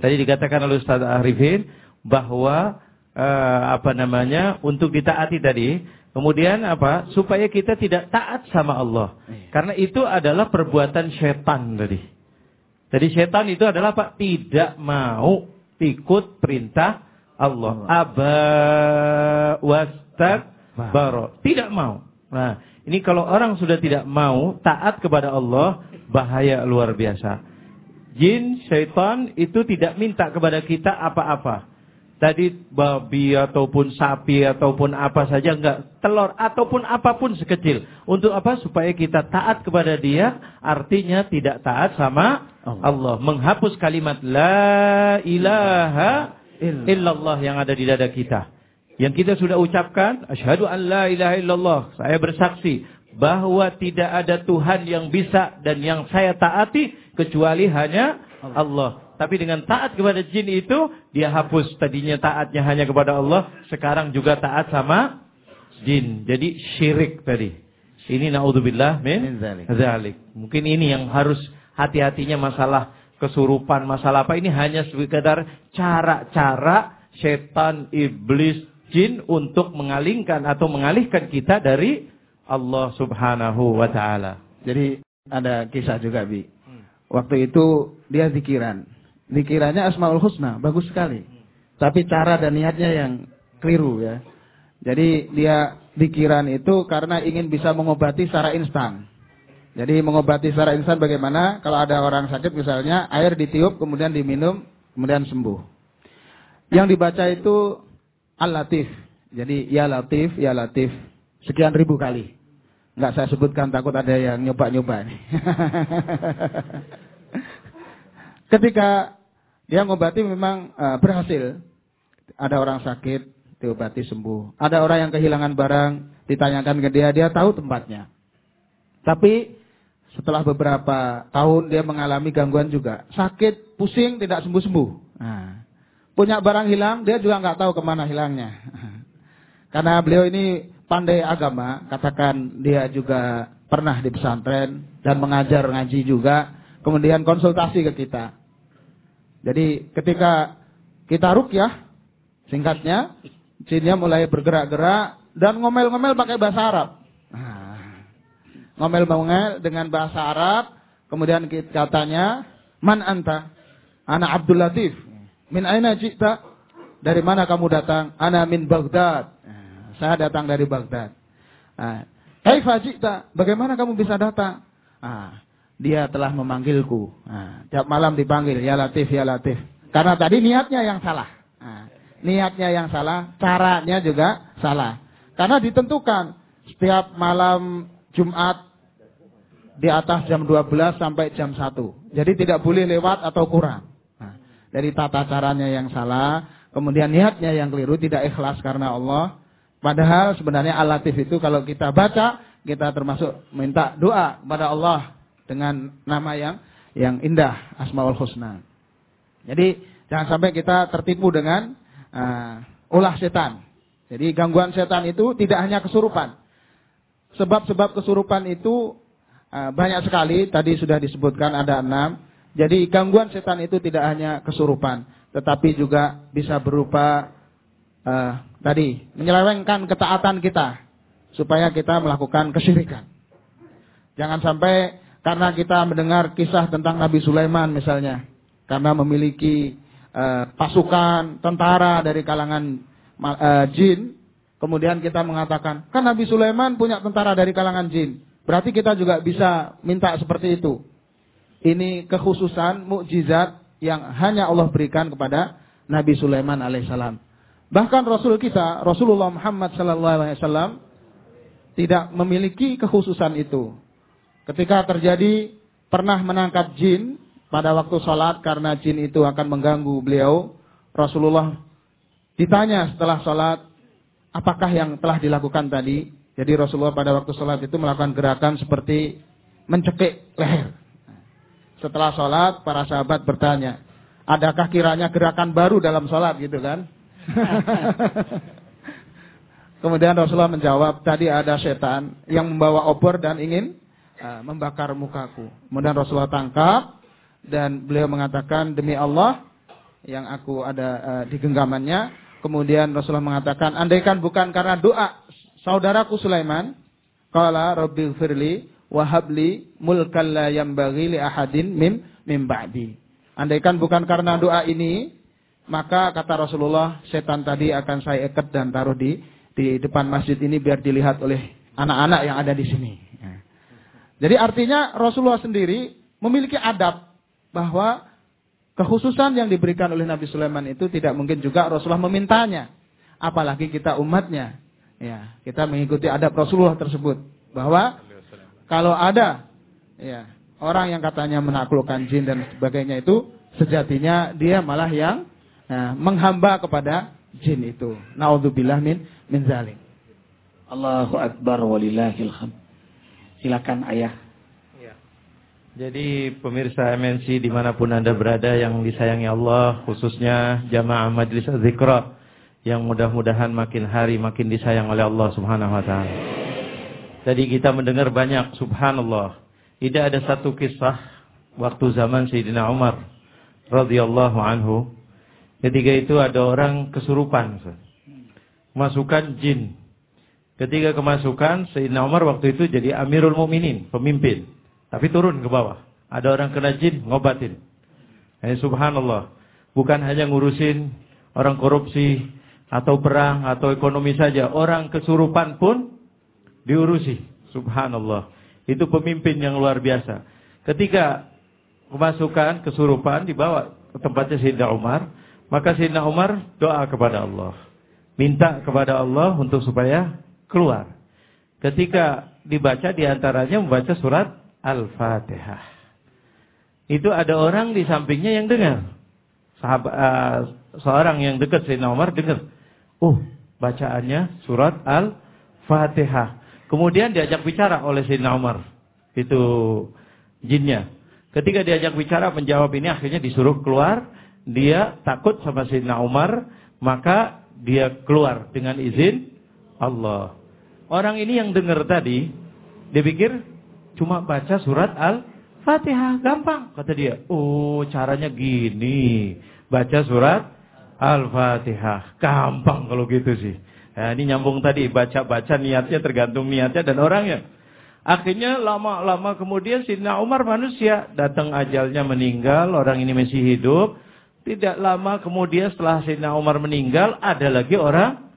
Tadi dikatakan oleh Ustaz Arifin bahwa uh, apa namanya untuk ditaati tadi, kemudian apa? Supaya kita tidak taat sama Allah. Iya. Karena itu adalah perbuatan setan tadi. Jadi setan itu adalah apa? Tidak mau ikut perintah Allah. Aba wastak baro. Tidak mau. Nah, ini kalau orang sudah tidak mau taat kepada Allah, bahaya luar biasa. Jin, syaitan itu tidak minta kepada kita apa-apa. Tadi babi ataupun sapi ataupun apa saja enggak telur ataupun apa pun sekecil. Untuk apa? Supaya kita taat kepada dia, artinya tidak taat sama Allah. Allah. Menghapus kalimat la ilaha illallah yang ada di dada kita. Yang kita sudah ucapkan, asyhadu an la ilaha illallah. Saya bersaksi bahwa tidak ada Tuhan yang bisa dan yang saya taati kecuali hanya Allah. Tapi dengan taat kepada jin itu, dia hapus tadinya taatnya hanya kepada Allah, sekarang juga taat sama jin. Jadi syirik tadi. Ini naudzubillah min zalik. Mungkin ini yang harus hati-hatinya masalah kesurupan, masalah apa ini hanya sekedar cara-cara setan, iblis, jin untuk mengalingkan atau mengalihkan kita dari Allah Subhanahu wa taala. Jadi ada kisah juga, Bi. Hmm. Waktu itu dia zikiran. Dikiranya Asmaul Husna, bagus sekali. Tapi cara dan niatnya yang keliru ya. Jadi dia dikiran itu karena ingin bisa mengobati secara instan. Jadi mengobati secara instan bagaimana? Kalau ada orang sakit misalnya, air ditiup kemudian diminum, kemudian sembuh. Yang dibaca itu Al-Latif. Jadi ya Latif, ya Latif. Sekian ribu kali. Enggak saya sebutkan takut ada yang nyoba-nyoba. Ketika dia ngobati memang uh, berhasil. Ada orang sakit, diobati sembuh. Ada orang yang kehilangan barang, ditanyakan ke dia, dia tahu tempatnya. Tapi setelah beberapa tahun dia mengalami gangguan juga. Sakit, pusing, tidak sembuh-sembuh. Nah, punya barang hilang, dia juga nggak tahu ke mana hilangnya. Karena beliau ini pandai agama, katakan dia juga pernah di pesantren dan mengajar ngaji juga, kemudian konsultasi ke kita. Jadi ketika kita rukyah, singkatnya, jinnya mulai bergerak-gerak dan ngomel-ngomel pakai bahasa Arab. Nah, ngomel-ngomel dengan bahasa Arab, kemudian katanya, Man anta? Ana Abdul Latif. Min aina jikta? Dari mana kamu datang? Ana min Baghdad. Nah, saya datang dari Baghdad. Nah, Kaifa jikta? Bagaimana kamu bisa datang? Nah, dia telah memanggilku. Nah, tiap malam dipanggil, ya Latif, ya Latif. Karena tadi niatnya yang salah. Nah, niatnya yang salah, caranya juga salah. Karena ditentukan setiap malam Jumat di atas jam 12 sampai jam 1. Jadi tidak boleh lewat atau kurang. Nah, dari tata caranya yang salah, kemudian niatnya yang keliru, tidak ikhlas karena Allah. Padahal sebenarnya Al-Latif itu kalau kita baca, kita termasuk minta doa kepada Allah dengan nama yang yang indah Asmaul Husna. Jadi jangan sampai kita tertipu dengan uh, ulah setan. Jadi gangguan setan itu tidak hanya kesurupan. Sebab-sebab kesurupan itu banyak sekali. Tadi sudah disebutkan ada enam. Jadi gangguan setan itu tidak hanya kesurupan, tetapi juga bisa berupa uh, tadi menyelewengkan ketaatan kita supaya kita melakukan kesyirikan. Jangan sampai karena kita mendengar kisah tentang Nabi Sulaiman misalnya. Karena memiliki uh, pasukan tentara dari kalangan uh, jin. Kemudian kita mengatakan, kan Nabi Sulaiman punya tentara dari kalangan jin. Berarti kita juga bisa minta seperti itu. Ini kekhususan, mukjizat yang hanya Allah berikan kepada Nabi Sulaiman alaihissalam. Bahkan Rasul kita, Rasulullah Muhammad sallallahu alaihi wasallam tidak memiliki kekhususan itu. Ketika terjadi pernah menangkap jin pada waktu sholat karena jin itu akan mengganggu beliau, Rasulullah ditanya setelah sholat, apakah yang telah dilakukan tadi? Jadi Rasulullah pada waktu sholat itu melakukan gerakan seperti mencekik leher. Setelah sholat, para sahabat bertanya, adakah kiranya gerakan baru dalam sholat gitu kan? Kemudian Rasulullah menjawab, tadi ada setan yang membawa obor dan ingin uh, membakar mukaku. Kemudian Rasulullah tangkap dan beliau mengatakan demi Allah yang aku ada uh, di genggamannya. Kemudian Rasulullah mengatakan andaikan bukan karena doa saudaraku Sulaiman, qala rabbil firli wahabli mulkal la yambaghi li ahadin mim mim ba'di. Andaikan bukan karena doa ini, maka kata Rasulullah, setan tadi akan saya ikat dan taruh di di depan masjid ini biar dilihat oleh anak-anak yang ada di sini. Jadi artinya Rasulullah sendiri memiliki adab bahwa Kekhususan yang diberikan oleh Nabi Sulaiman itu tidak mungkin juga Rasulullah memintanya. Apalagi kita umatnya. Ya, kita mengikuti adab Rasulullah tersebut. Bahwa kalau ada ya, orang yang katanya menaklukkan jin dan sebagainya itu sejatinya dia malah yang ya, menghamba kepada jin itu. Naudzubillah min min zalim. Allahu akbar walillahil hamd. Silakan ayah. Ya. Jadi pemirsa MNC di mana pun anda berada yang disayangi Allah khususnya jamaah majlis zikra yang mudah-mudahan makin hari makin disayang oleh Allah subhanahu wa ta'ala. Tadi kita mendengar banyak subhanallah. Tidak ada satu kisah waktu zaman Sayyidina Umar radhiyallahu anhu. Ketika itu ada orang kesurupan. Masukan jin Ketika kemasukan, Sayyidina Umar waktu itu jadi Amirul Mukminin, pemimpin. Tapi turun ke bawah. Ada orang kena jin, ngobatin. Eh, subhanallah. Bukan hanya ngurusin orang korupsi, atau perang, atau ekonomi saja. Orang kesurupan pun diurusi. Subhanallah. Itu pemimpin yang luar biasa. Ketika kemasukan, kesurupan, dibawa ke tempatnya Sayyidina Umar. Maka Sayyidina Umar doa kepada Allah. Minta kepada Allah untuk supaya keluar. Ketika dibaca di antaranya membaca surat Al-Fatihah. Itu ada orang di sampingnya yang dengar. Sahabat, uh, seorang yang dekat Sayyidina Umar dengar. Oh, bacaannya surat Al-Fatihah. Kemudian diajak bicara oleh Sayyidina Umar. Itu jinnya. Ketika diajak bicara menjawab ini akhirnya disuruh keluar. Dia takut sama Sayyidina Umar. Maka dia keluar dengan izin Allah. Orang ini yang dengar tadi, dia pikir cuma baca surat Al-Fatihah, gampang kata dia. Oh, caranya gini. Baca surat Al-Fatihah. Gampang kalau gitu sih. Nah, ini nyambung tadi, baca-baca niatnya tergantung niatnya dan orangnya. Akhirnya lama-lama kemudian Sidna Umar manusia datang ajalnya meninggal, orang ini masih hidup. Tidak lama kemudian setelah Sidna Umar meninggal, ada lagi orang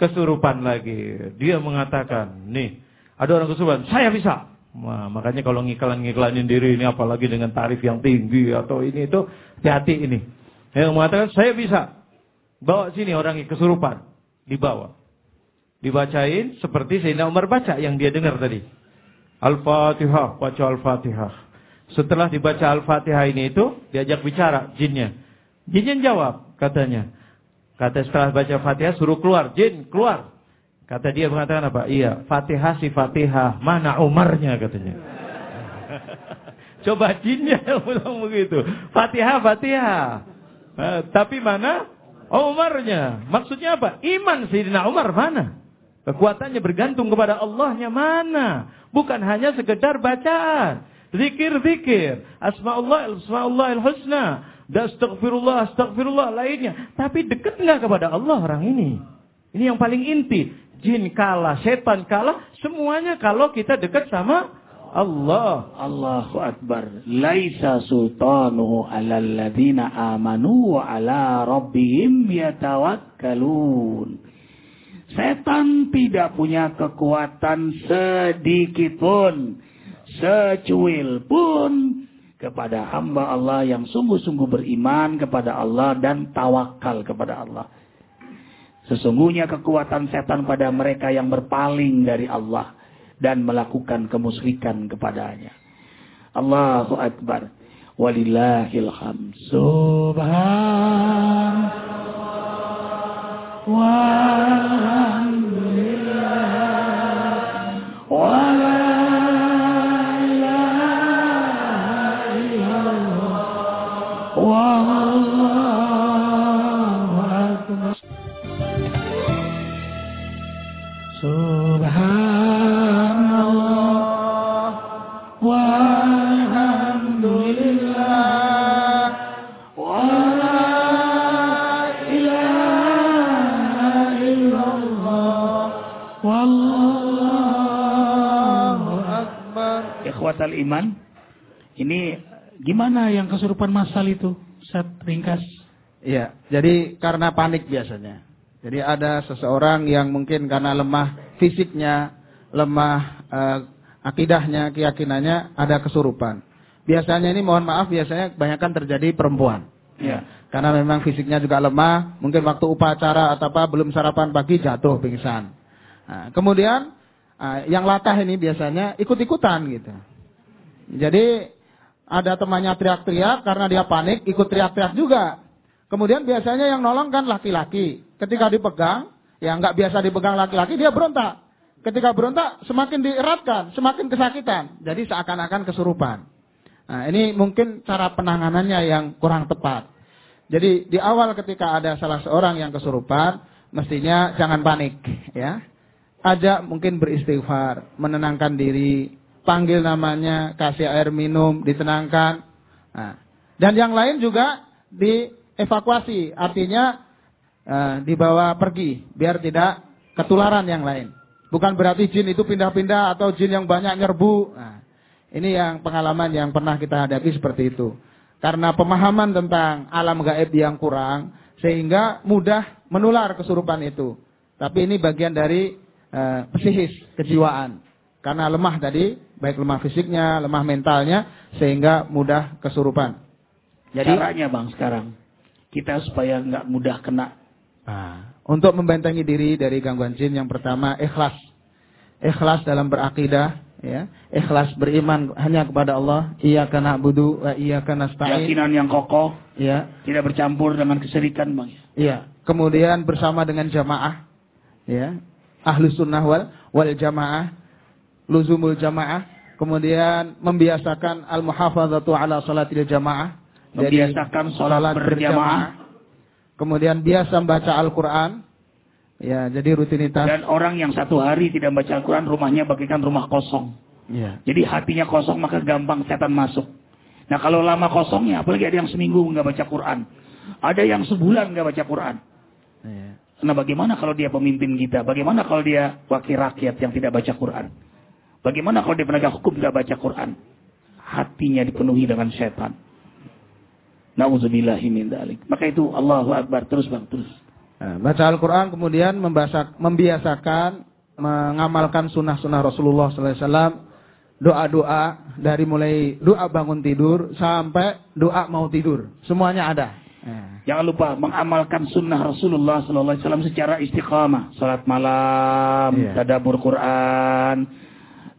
kesurupan lagi. Dia mengatakan, nih, ada orang kesurupan, saya bisa. Nah, makanya kalau ngiklan-ngiklanin diri ini apalagi dengan tarif yang tinggi atau ini itu, hati-hati ini. Yang mengatakan, saya bisa. Bawa sini orang yang kesurupan. Dibawa. Dibacain seperti Sayyidina Umar baca yang dia dengar tadi. Al-Fatihah, baca Al-Fatihah. Setelah dibaca Al-Fatihah ini itu, diajak bicara jinnya. Jinnya jawab, katanya. Kata setelah baca Fatihah suruh keluar, jin keluar. Kata dia mengatakan apa? Iya, Fatihah si Fatihah, mana Umarnya katanya. Coba jinnya bilang begitu. Fatihah, Fatihah. Eh, tapi mana Umarnya? Maksudnya apa? Iman Sayyidina Umar mana? Kekuatannya bergantung kepada Allahnya mana? Bukan hanya sekedar bacaan. Zikir-zikir. Asma'ullah, Asma'ullah al-Husna. Dan astagfirullah, astagfirullah lainnya. Tapi dekat nggak kepada Allah orang ini? Ini yang paling inti. Jin kalah, setan kalah, semuanya kalau kita dekat sama Allah. Allahu Akbar. Laisa sultanuhu alal ladhina amanu wa ala rabbihim yatawakkalun. Setan tidak punya kekuatan sedikit pun. Secuil pun kepada hamba Allah yang sungguh-sungguh beriman kepada Allah dan tawakal kepada Allah. Sesungguhnya kekuatan setan pada mereka yang berpaling dari Allah dan melakukan kemusyrikan kepadanya. Allahu Akbar. Walillahil hamd. Subhan. Walhamdulillah. Ikhwatal iman. Ini gimana yang kesurupan masal itu? Saya ringkas. Iya, jadi karena panik biasanya. Jadi ada seseorang yang mungkin karena lemah fisiknya, lemah uh, akidahnya, keyakinannya, ada kesurupan. Biasanya ini mohon maaf biasanya kebanyakan terjadi perempuan. Ya. Karena memang fisiknya juga lemah, mungkin waktu upacara atau apa belum sarapan pagi jatuh pingsan. Nah, kemudian ah, yang latah ini biasanya ikut-ikutan gitu. Jadi ada temannya teriak-teriak karena dia panik, ikut teriak-teriak juga. Kemudian biasanya yang nolong kan laki-laki. Ketika dipegang, ya nggak biasa dipegang laki-laki, dia berontak. Ketika berontak, semakin dieratkan, semakin kesakitan. Jadi seakan-akan kesurupan. Nah, ini mungkin cara penanganannya yang kurang tepat. Jadi di awal ketika ada salah seorang yang kesurupan, mestinya jangan panik, ya. Ajak mungkin beristighfar, menenangkan diri, panggil namanya, kasih air minum, ditenangkan. Nah, dan yang lain juga dievakuasi, artinya uh, dibawa pergi, biar tidak ketularan yang lain. Bukan berarti jin itu pindah-pindah atau jin yang banyak nyerbu. Nah, ini yang pengalaman yang pernah kita hadapi seperti itu. Karena pemahaman tentang alam gaib yang kurang, sehingga mudah menular kesurupan itu. Tapi ini bagian dari uh, psikis, kejiwaan. Karena lemah tadi, baik lemah fisiknya, lemah mentalnya, sehingga mudah kesurupan. Jadi caranya bang sekarang kita supaya nggak mudah kena. Nah, untuk membentengi diri dari gangguan jin yang pertama ikhlas, ikhlas dalam berakidah, ya, ikhlas beriman hanya kepada Allah. Iya karena budu, iya karena. Keyakinan yang kokoh, ya, tidak bercampur dengan keserikan bang. Iya. Kemudian bersama dengan jamaah, ya, ahlu sunnah wal wal jamaah luzumul jamaah, kemudian membiasakan al-muhafadzatu ala salatil jamaah, membiasakan salat berjamaah, kemudian biasa membaca Al-Qur'an. Ya, jadi rutinitas. Dan orang yang satu hari tidak membaca Al-Quran, rumahnya bagikan rumah kosong. Ya. Jadi hatinya kosong, maka gampang setan masuk. Nah kalau lama kosongnya, apalagi ada yang seminggu nggak baca Quran. Ada yang sebulan nggak baca Quran. Ya. Nah bagaimana kalau dia pemimpin kita? Bagaimana kalau dia wakil rakyat yang tidak baca Quran? Bagaimana kalau dia penegak hukum tidak baca Quran? Hatinya dipenuhi dengan setan. Dalik. Maka itu Allahu Akbar terus Bang, terus. Nah, baca Al-Qur'an kemudian membiasakan, membiasakan mengamalkan sunnah-sunnah Rasulullah SAW, doa-doa dari mulai doa bangun tidur sampai doa mau tidur, semuanya ada. Nah. Jangan lupa mengamalkan sunnah Rasulullah SAW secara istiqamah, salat malam, yeah. tadabbur Quran,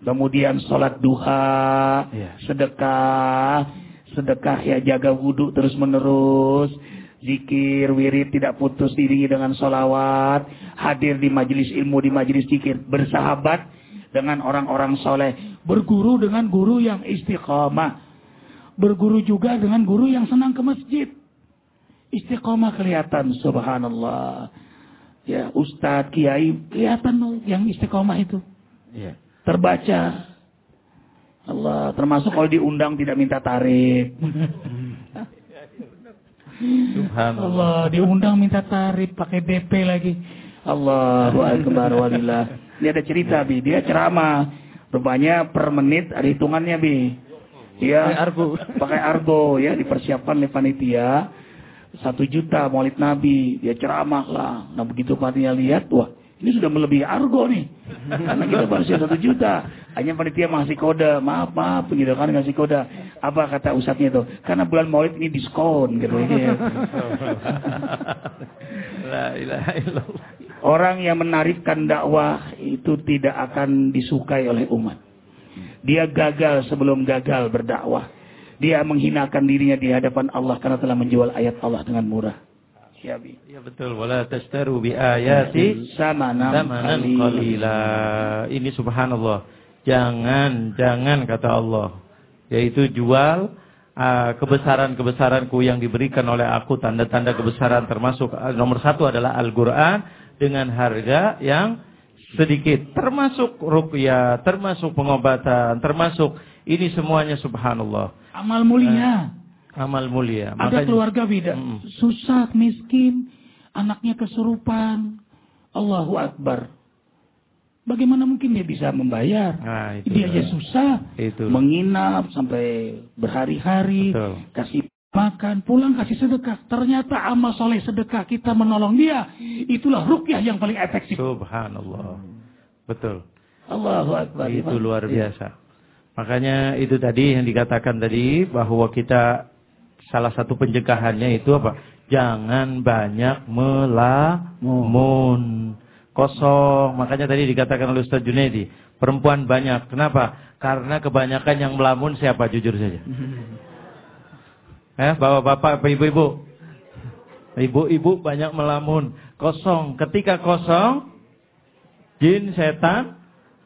kemudian salat duha, yeah. sedekah, sedekah ya jaga wudhu terus menerus, zikir, wirid tidak putus diri dengan solawat, hadir di majelis ilmu, di majelis zikir, bersahabat dengan orang-orang soleh, berguru dengan guru yang istiqamah, berguru juga dengan guru yang senang ke masjid. Istiqamah kelihatan, subhanallah. Ya, ustadz, kiai, kelihatan yang istiqamah itu. Ya. Terbaca. Allah, termasuk kalau diundang tidak minta tarif. Allah, diundang minta tarif pakai DP lagi. Allahu akbar walillah. Ini ada cerita bi, dia ceramah. Rupanya per menit ada hitungannya bi. Pakai argo. Pakai argo ya dipersiapkan oleh panitia. Satu juta maulid Nabi, dia ceramah lah. Nah begitu panitia lihat, wah ini sudah melebihi argo nih. Karena kita baru satu juta. Hanya panitia masih kode, maaf, maaf, begitu kan ngasih kode. Apa kata usatnya itu? Karena bulan maulid ini diskon, gitu. Ya. Ilaha illallah. Orang yang menarikkan dakwah itu tidak akan disukai oleh umat. Dia gagal sebelum gagal berdakwah. Dia menghinakan dirinya di hadapan Allah karena telah menjual ayat Allah dengan murah. Ya, ya betul. Wala tastaru bi ayati samanan qalila. Ini subhanallah. Jangan, jangan kata Allah. Yaitu jual uh, kebesaran-kebesaranku yang diberikan oleh aku. Tanda-tanda kebesaran termasuk uh, nomor satu adalah Al-Quran. Dengan harga yang sedikit. Termasuk rupiah, termasuk pengobatan, termasuk ini semuanya subhanallah. Amal mulia. Amal mulia. Ada Makanya, keluarga beda. Mm. Susah, miskin, anaknya kesurupan. Allahu Akbar. Bagaimana mungkin dia bisa membayar? Nah, itu dia aja susah. Itu. Menginap sampai berhari-hari. Kasih makan, pulang kasih sedekah. Ternyata amal soleh sedekah kita menolong dia. Itulah rukyah yang paling efektif. Subhanallah. Betul. Allahu Akbar. Itu luar biasa. Makanya itu tadi yang dikatakan tadi bahwa kita salah satu pencegahannya itu apa? Jangan banyak melamun. Kosong. Makanya tadi dikatakan oleh Ustaz Junedi. Perempuan banyak. Kenapa? Karena kebanyakan yang melamun siapa? Jujur saja. Eh, bapak-bapak, ibu-ibu. Ibu-ibu banyak melamun. Kosong. Ketika kosong, jin, setan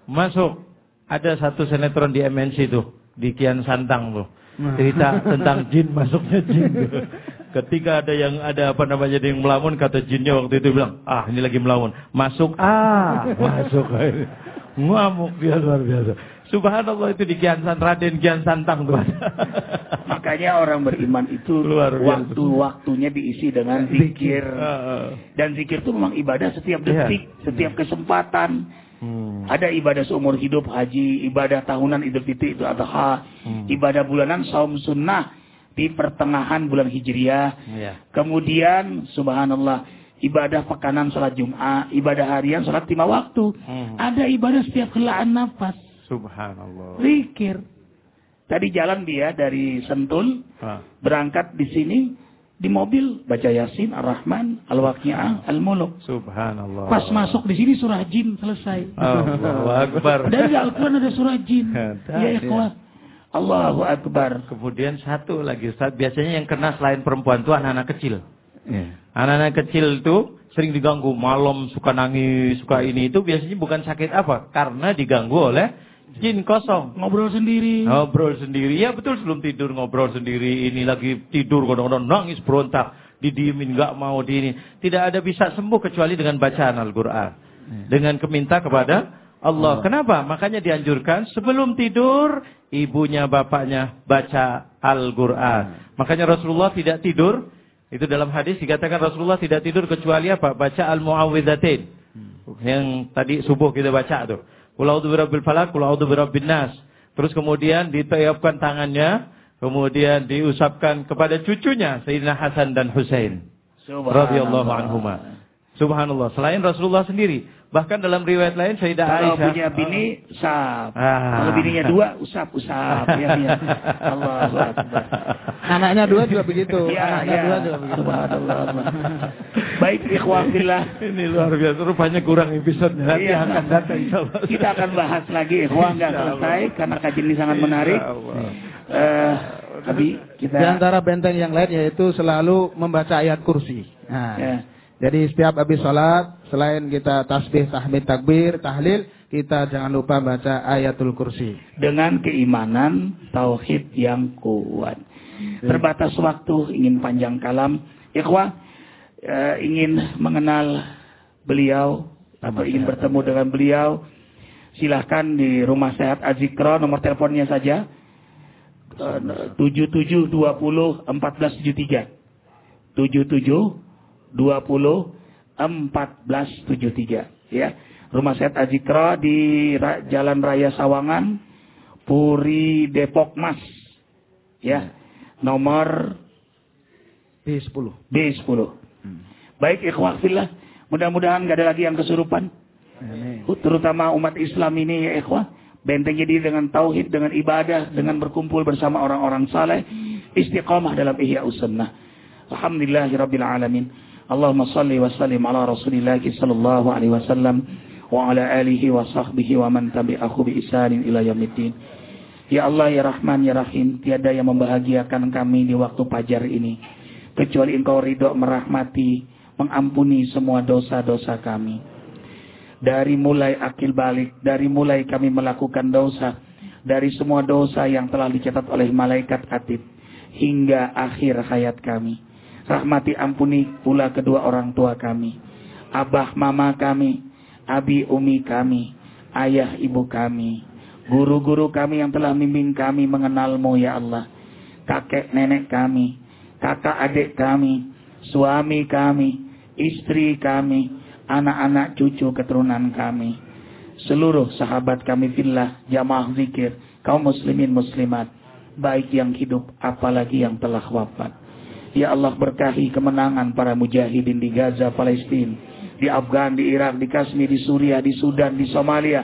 masuk. Ada satu sinetron di MNC tuh. Di Kian Santang tuh. Cerita tentang jin masuknya jin. Ketika ada yang ada apa namanya yang melamun kata jinnya waktu itu bilang, "Ah, ini lagi melamun." Masuk ah, masuk. Ngamuk dia luar biasa. Subhanallah itu di Kiansan Raden Kian Santang tuh. Makanya orang beriman itu Luar biasa. waktu-waktunya diisi dengan zikir. Dan zikir itu memang ibadah setiap Iya. detik, setiap kesempatan. Hmm. Ada ibadah seumur hidup haji, ibadah tahunan Idul Fitri itu adha, Hmm. ibadah bulanan saum sunnah di pertengahan bulan Hijriah. Iya. Kemudian subhanallah ibadah pekanan sholat Jumat, ibadah harian sholat lima waktu. Hmm. Ada ibadah setiap helaan nafas, Subhanallah. zikir. Tadi jalan dia dari Sentul, Ah. berangkat di sini di mobil baca Yasin, Ar-Rahman, Al-Waqi'ah, Al-Muluk. Subhanallah. Pas masuk di sini surah jin selesai. Allahu Akbar. Dan di Al-Quran ada surah jin. Ya ikhwah. Allahu Akbar. Kemudian satu lagi Ustaz, biasanya yang kena selain perempuan itu anak-anak kecil. Iya. Anak-anak kecil itu sering diganggu malam suka nangis, suka ini itu biasanya bukan sakit apa? Karena diganggu oleh jin kosong. Ngobrol sendiri. Ngobrol sendiri, ya betul sebelum tidur ngobrol sendiri. Ini lagi tidur kadang-kadang nangis berontak, didiemin nggak mau di ini. Tidak ada bisa sembuh kecuali dengan bacaan Al-Quran, dengan keminta kepada Allah. Kenapa? Makanya dianjurkan sebelum tidur ibunya bapaknya baca Al-Quran. Makanya Rasulullah tidak tidur. Itu dalam hadis dikatakan Rasulullah tidak tidur kecuali apa? Baca Al-Mu'awwidhatain. Yang tadi subuh kita baca tuh. Qul a'udzu birabbil falaq, qul a'udzu birabbin nas. Terus kemudian ditiupkan tangannya, kemudian diusapkan kepada cucunya Sayyidina Hasan dan Husain radhiyallahu anhuma. Subhanallah, selain Rasulullah sendiri, bahkan dalam riwayat lain Sayyidah Kalau Aisyah punya bini, usap. Ah. Kalau bininya dua, usap, usap. Ya, ya. Allahu Akbar. Anaknya dua juga begitu. Ya, Anaknya ya. dua juga begitu. Subhanallah. Baik, ikhwah fillah. Ini luar biasa, rupanya kurang episode nanti Iya. akan datang insyaallah. Kita akan bahas lagi, ikhwah nggak selesai karena kajian ini sangat menarik. Insyaallah. Eh, Abi, kita Di antara benteng yang lain yaitu selalu membaca ayat kursi. Nah, Ya. Jadi setiap habis sholat, selain kita tasbih, tahmid, takbir, tahlil, kita jangan lupa baca ayatul kursi. dengan keimanan tauhid yang kuat. Terbatas waktu, ingin panjang kalam. Ikhwah, eh, ingin mengenal beliau atau ingin bertemu dengan beliau, silahkan di Rumah Sehat Azikro, nomor teleponnya saja. Eh, 7720 1473. 77 20 1473 ya. Rumah Sehat Azikra di Ra- Jalan Raya Sawangan, Puri Depok Mas. Ya. Nomor B10. B10. Baik ikhwah fillah, mudah-mudahan gak ada lagi yang kesurupan. Amin. Terutama umat Islam ini ya ikhwah. Bentengnya diri dengan tauhid, dengan ibadah, dengan berkumpul bersama orang-orang saleh, istiqamah dalam ihya sunnah. Alhamdulillahirabbil alamin. Allahumma salli wa sallim ala Rasulillah sallallahu alaihi wasallam wa ala alihi wa sahbihi wa man tabi'ahu bi ihsanin ila yaumiddin. Ya Allah ya Rahman ya Rahim, tiada yang membahagiakan kami di waktu fajar ini kecuali Engkau ridho merahmati, mengampuni semua dosa-dosa kami dari mulai akil balik, dari mulai kami melakukan dosa, dari semua dosa yang telah dicatat oleh malaikat atib, hingga akhir hayat kami. Rahmati ampuni pula kedua orang tua kami, abah mama kami, abi umi kami, ayah ibu kami, guru-guru kami yang telah mimpin kami mengenalmu ya Allah, kakek nenek kami, kakak adik kami, suami kami, istri kami, anak-anak cucu keturunan kami, seluruh sahabat kami fillah, jamaah zikir, kaum muslimin muslimat, baik yang hidup apalagi yang telah wafat. Ya Allah berkahi kemenangan para mujahidin di Gaza, Palestina, di Afgan, di Irak, di Kashmir, di Suriah, di Sudan, di Somalia.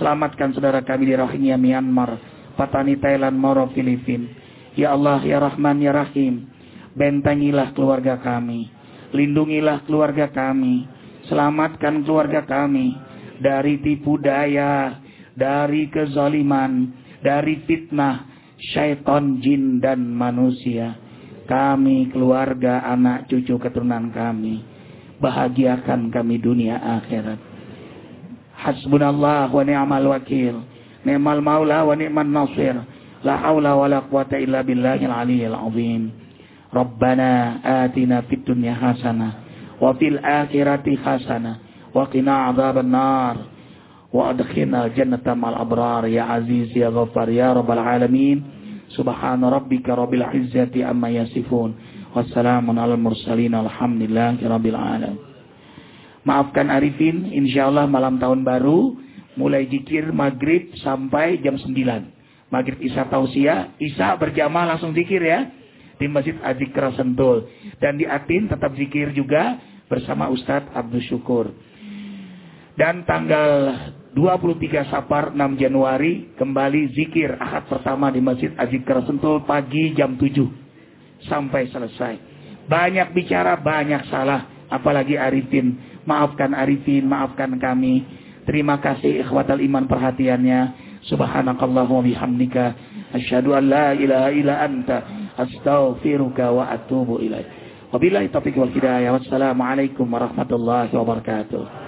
Selamatkan saudara kami di Rohingya, Myanmar, Patani, Thailand, Moro, Filipina. Ya Allah, Ya Rahman, Ya Rahim, bentengilah keluarga kami. Lindungilah keluarga kami. Selamatkan keluarga kami dari tipu daya, dari kezaliman, dari fitnah, syaitan, jin, dan manusia. Kami, keluarga, anak, cucu, keturunan kami. Bahagiakan kami dunia akhirat. Hasbunallah wa ni'mal wakil. Ni'mal maula wa ni'mal nasir. La haula wa la quwata illa billahil aliyyil azim. Rabbana atina fid dunya hasanah wa fil akhirati hasanah wa qina adzaban nar wa adkhilna jannata mal abrar ya aziz ya ghaffar ya rabbal alamin subhana rabbika rabbil izzati amma yasifun wassalamun alal mursalin alhamdulillahi rabbil alamin Maafkan Arifin, insya Allah malam tahun baru mulai zikir maghrib sampai jam 9. Maghrib Isya Tausia, Isya berjamaah langsung zikir ya. Di Masjid Azikra Sentul. Dan di Atin tetap zikir juga bersama Ustadz Abdul Syukur. Dan tanggal 23 Sapar 6 Januari kembali zikir ahad pertama di Masjid Azikra Sentul pagi jam 7 sampai selesai. Banyak bicara, banyak salah. Apalagi Arifin Maafkan Arifin, maafkan kami. Terima kasih ikhwatal iman perhatiannya. Subhanakallahumma bihamdika. Asyhadu an la ilaha illa anta. Astaghfiruka wa atubu ilaih. Wabillahi taufiq wal hidayah. Wassalamualaikum warahmatullahi wabarakatuh.